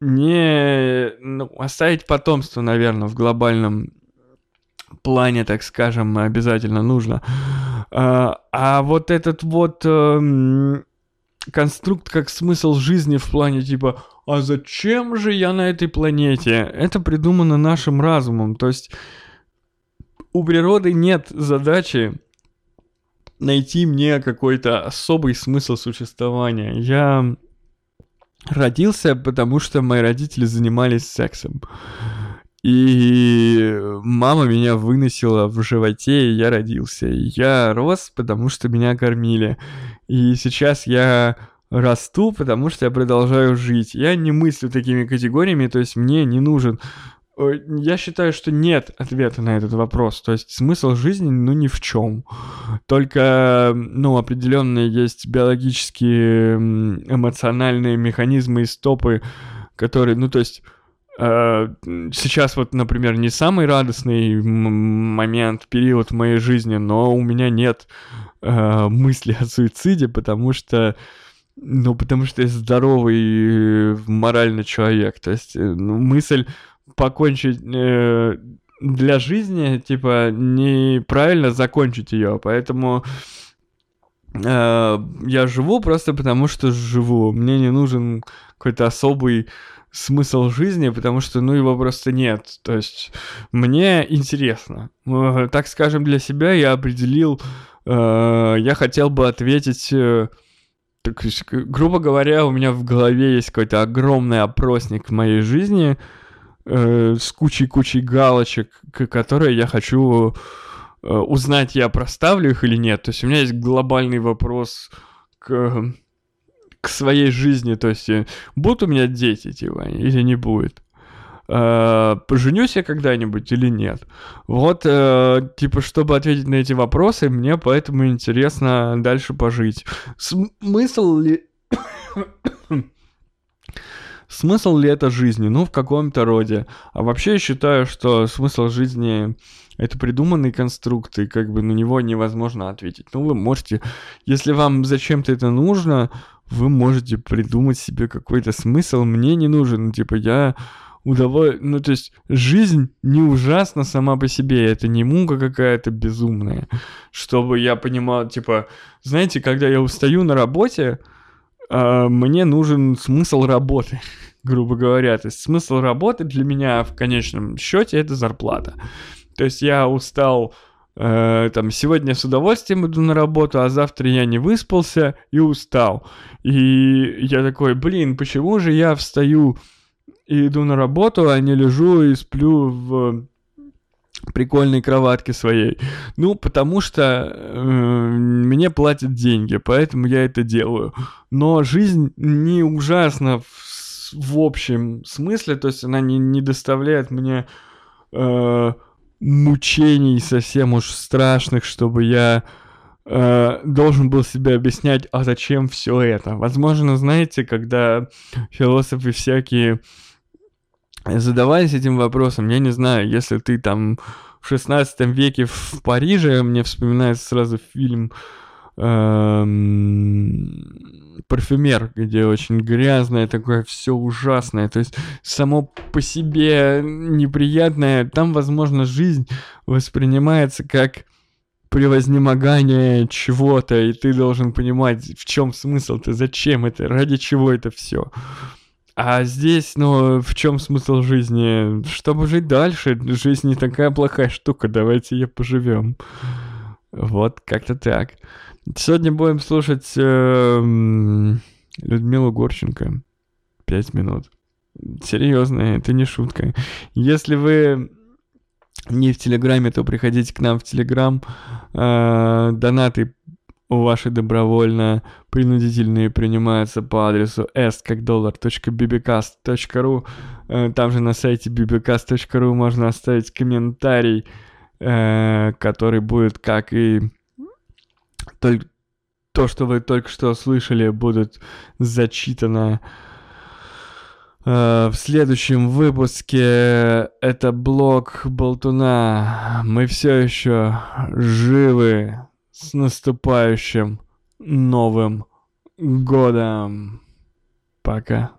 не ну, оставить потомство, наверное, в глобальном плане, так скажем, обязательно нужно. А, а вот этот вот э, конструкт как смысл жизни в плане типа «А зачем же я на этой планете?» Это придумано нашим разумом. То есть у природы нет задачи найти мне какой-то особый смысл существования. Я родился, потому что мои родители занимались сексом. И мама меня выносила в животе, и я родился. Я рос, потому что меня кормили. И сейчас я расту, потому что я продолжаю жить. Я не мыслю такими категориями, то есть мне не нужен... Я считаю, что нет ответа на этот вопрос. То есть смысл жизни, ну, ни в чем. Только, ну, определенные есть биологические эмоциональные механизмы и стопы, которые, ну, то есть э, сейчас вот, например, не самый радостный момент, период в моей жизни, но у меня нет э, мысли о суициде, потому что ну, потому что я здоровый морально человек. То есть э, ну, мысль покончить э, для жизни, типа, неправильно закончить ее. Поэтому э, я живу просто потому, что живу. Мне не нужен какой-то особый смысл жизни, потому что, ну, его просто нет. То есть мне интересно. Э, так скажем, для себя я определил, э, я хотел бы ответить... Э, так, грубо говоря, у меня в голове есть какой-то огромный опросник в моей жизни с кучей-кучей галочек, которые я хочу э, узнать, я проставлю их или нет. То есть у меня есть глобальный вопрос к к своей жизни, то есть э, будут у меня дети, типа, или не будет. Поженюсь я когда-нибудь или нет? Вот, типа, чтобы ответить на эти вопросы, мне поэтому интересно дальше пожить. Смысл ли... Смысл ли это жизни? Ну, в каком-то роде. А вообще я считаю, что смысл жизни это придуманный конструкт, и как бы на него невозможно ответить. Ну, вы можете, если вам зачем-то это нужно, вы можете придумать себе какой-то смысл. Мне не нужен, ну, типа, я удоволь... Ну, то есть, жизнь не ужасна сама по себе, это не мука какая-то безумная. Чтобы я понимал, типа, знаете, когда я устаю на работе, мне нужен смысл работы, грубо говоря. То есть, смысл работы для меня в конечном счете это зарплата. То есть, я устал э, там, сегодня с удовольствием иду на работу, а завтра я не выспался и устал. И я такой, блин, почему же я встаю и иду на работу, а не лежу и сплю в прикольной кроватке своей. Ну, потому что э, мне платят деньги, поэтому я это делаю. Но жизнь не ужасна в, в общем смысле, то есть она не, не доставляет мне э, мучений совсем уж страшных, чтобы я э, должен был себе объяснять, а зачем все это. Возможно, знаете, когда философы всякие задавались этим вопросом, я не знаю, если ты там в 16 веке в Париже, мне вспоминается сразу фильм эм, парфюмер, где очень грязное, такое все ужасное, то есть само по себе неприятное, там, возможно, жизнь воспринимается как превознемогание чего-то, и ты должен понимать, в чем смысл, ты зачем это, ради чего это все. А здесь, ну, в чем смысл жизни? Чтобы жить дальше, жизнь не такая плохая штука, давайте ее поживем. Вот, как-то так. Сегодня будем слушать э, Людмилу Горченко. Пять минут. Серьезно, это не шутка. Если вы не в Телеграме, то приходите к нам в Телеграм. Э, донаты ваши добровольно принудительные принимаются по адресу s как доллар .bbcast.ru э, Там же на сайте bbcast.ru можно оставить комментарий, э, который будет, как и только то, что вы только что слышали, будет зачитано э, в следующем выпуске. Это блог Болтуна. Мы все еще живы. С наступающим Новым Годом. Пока.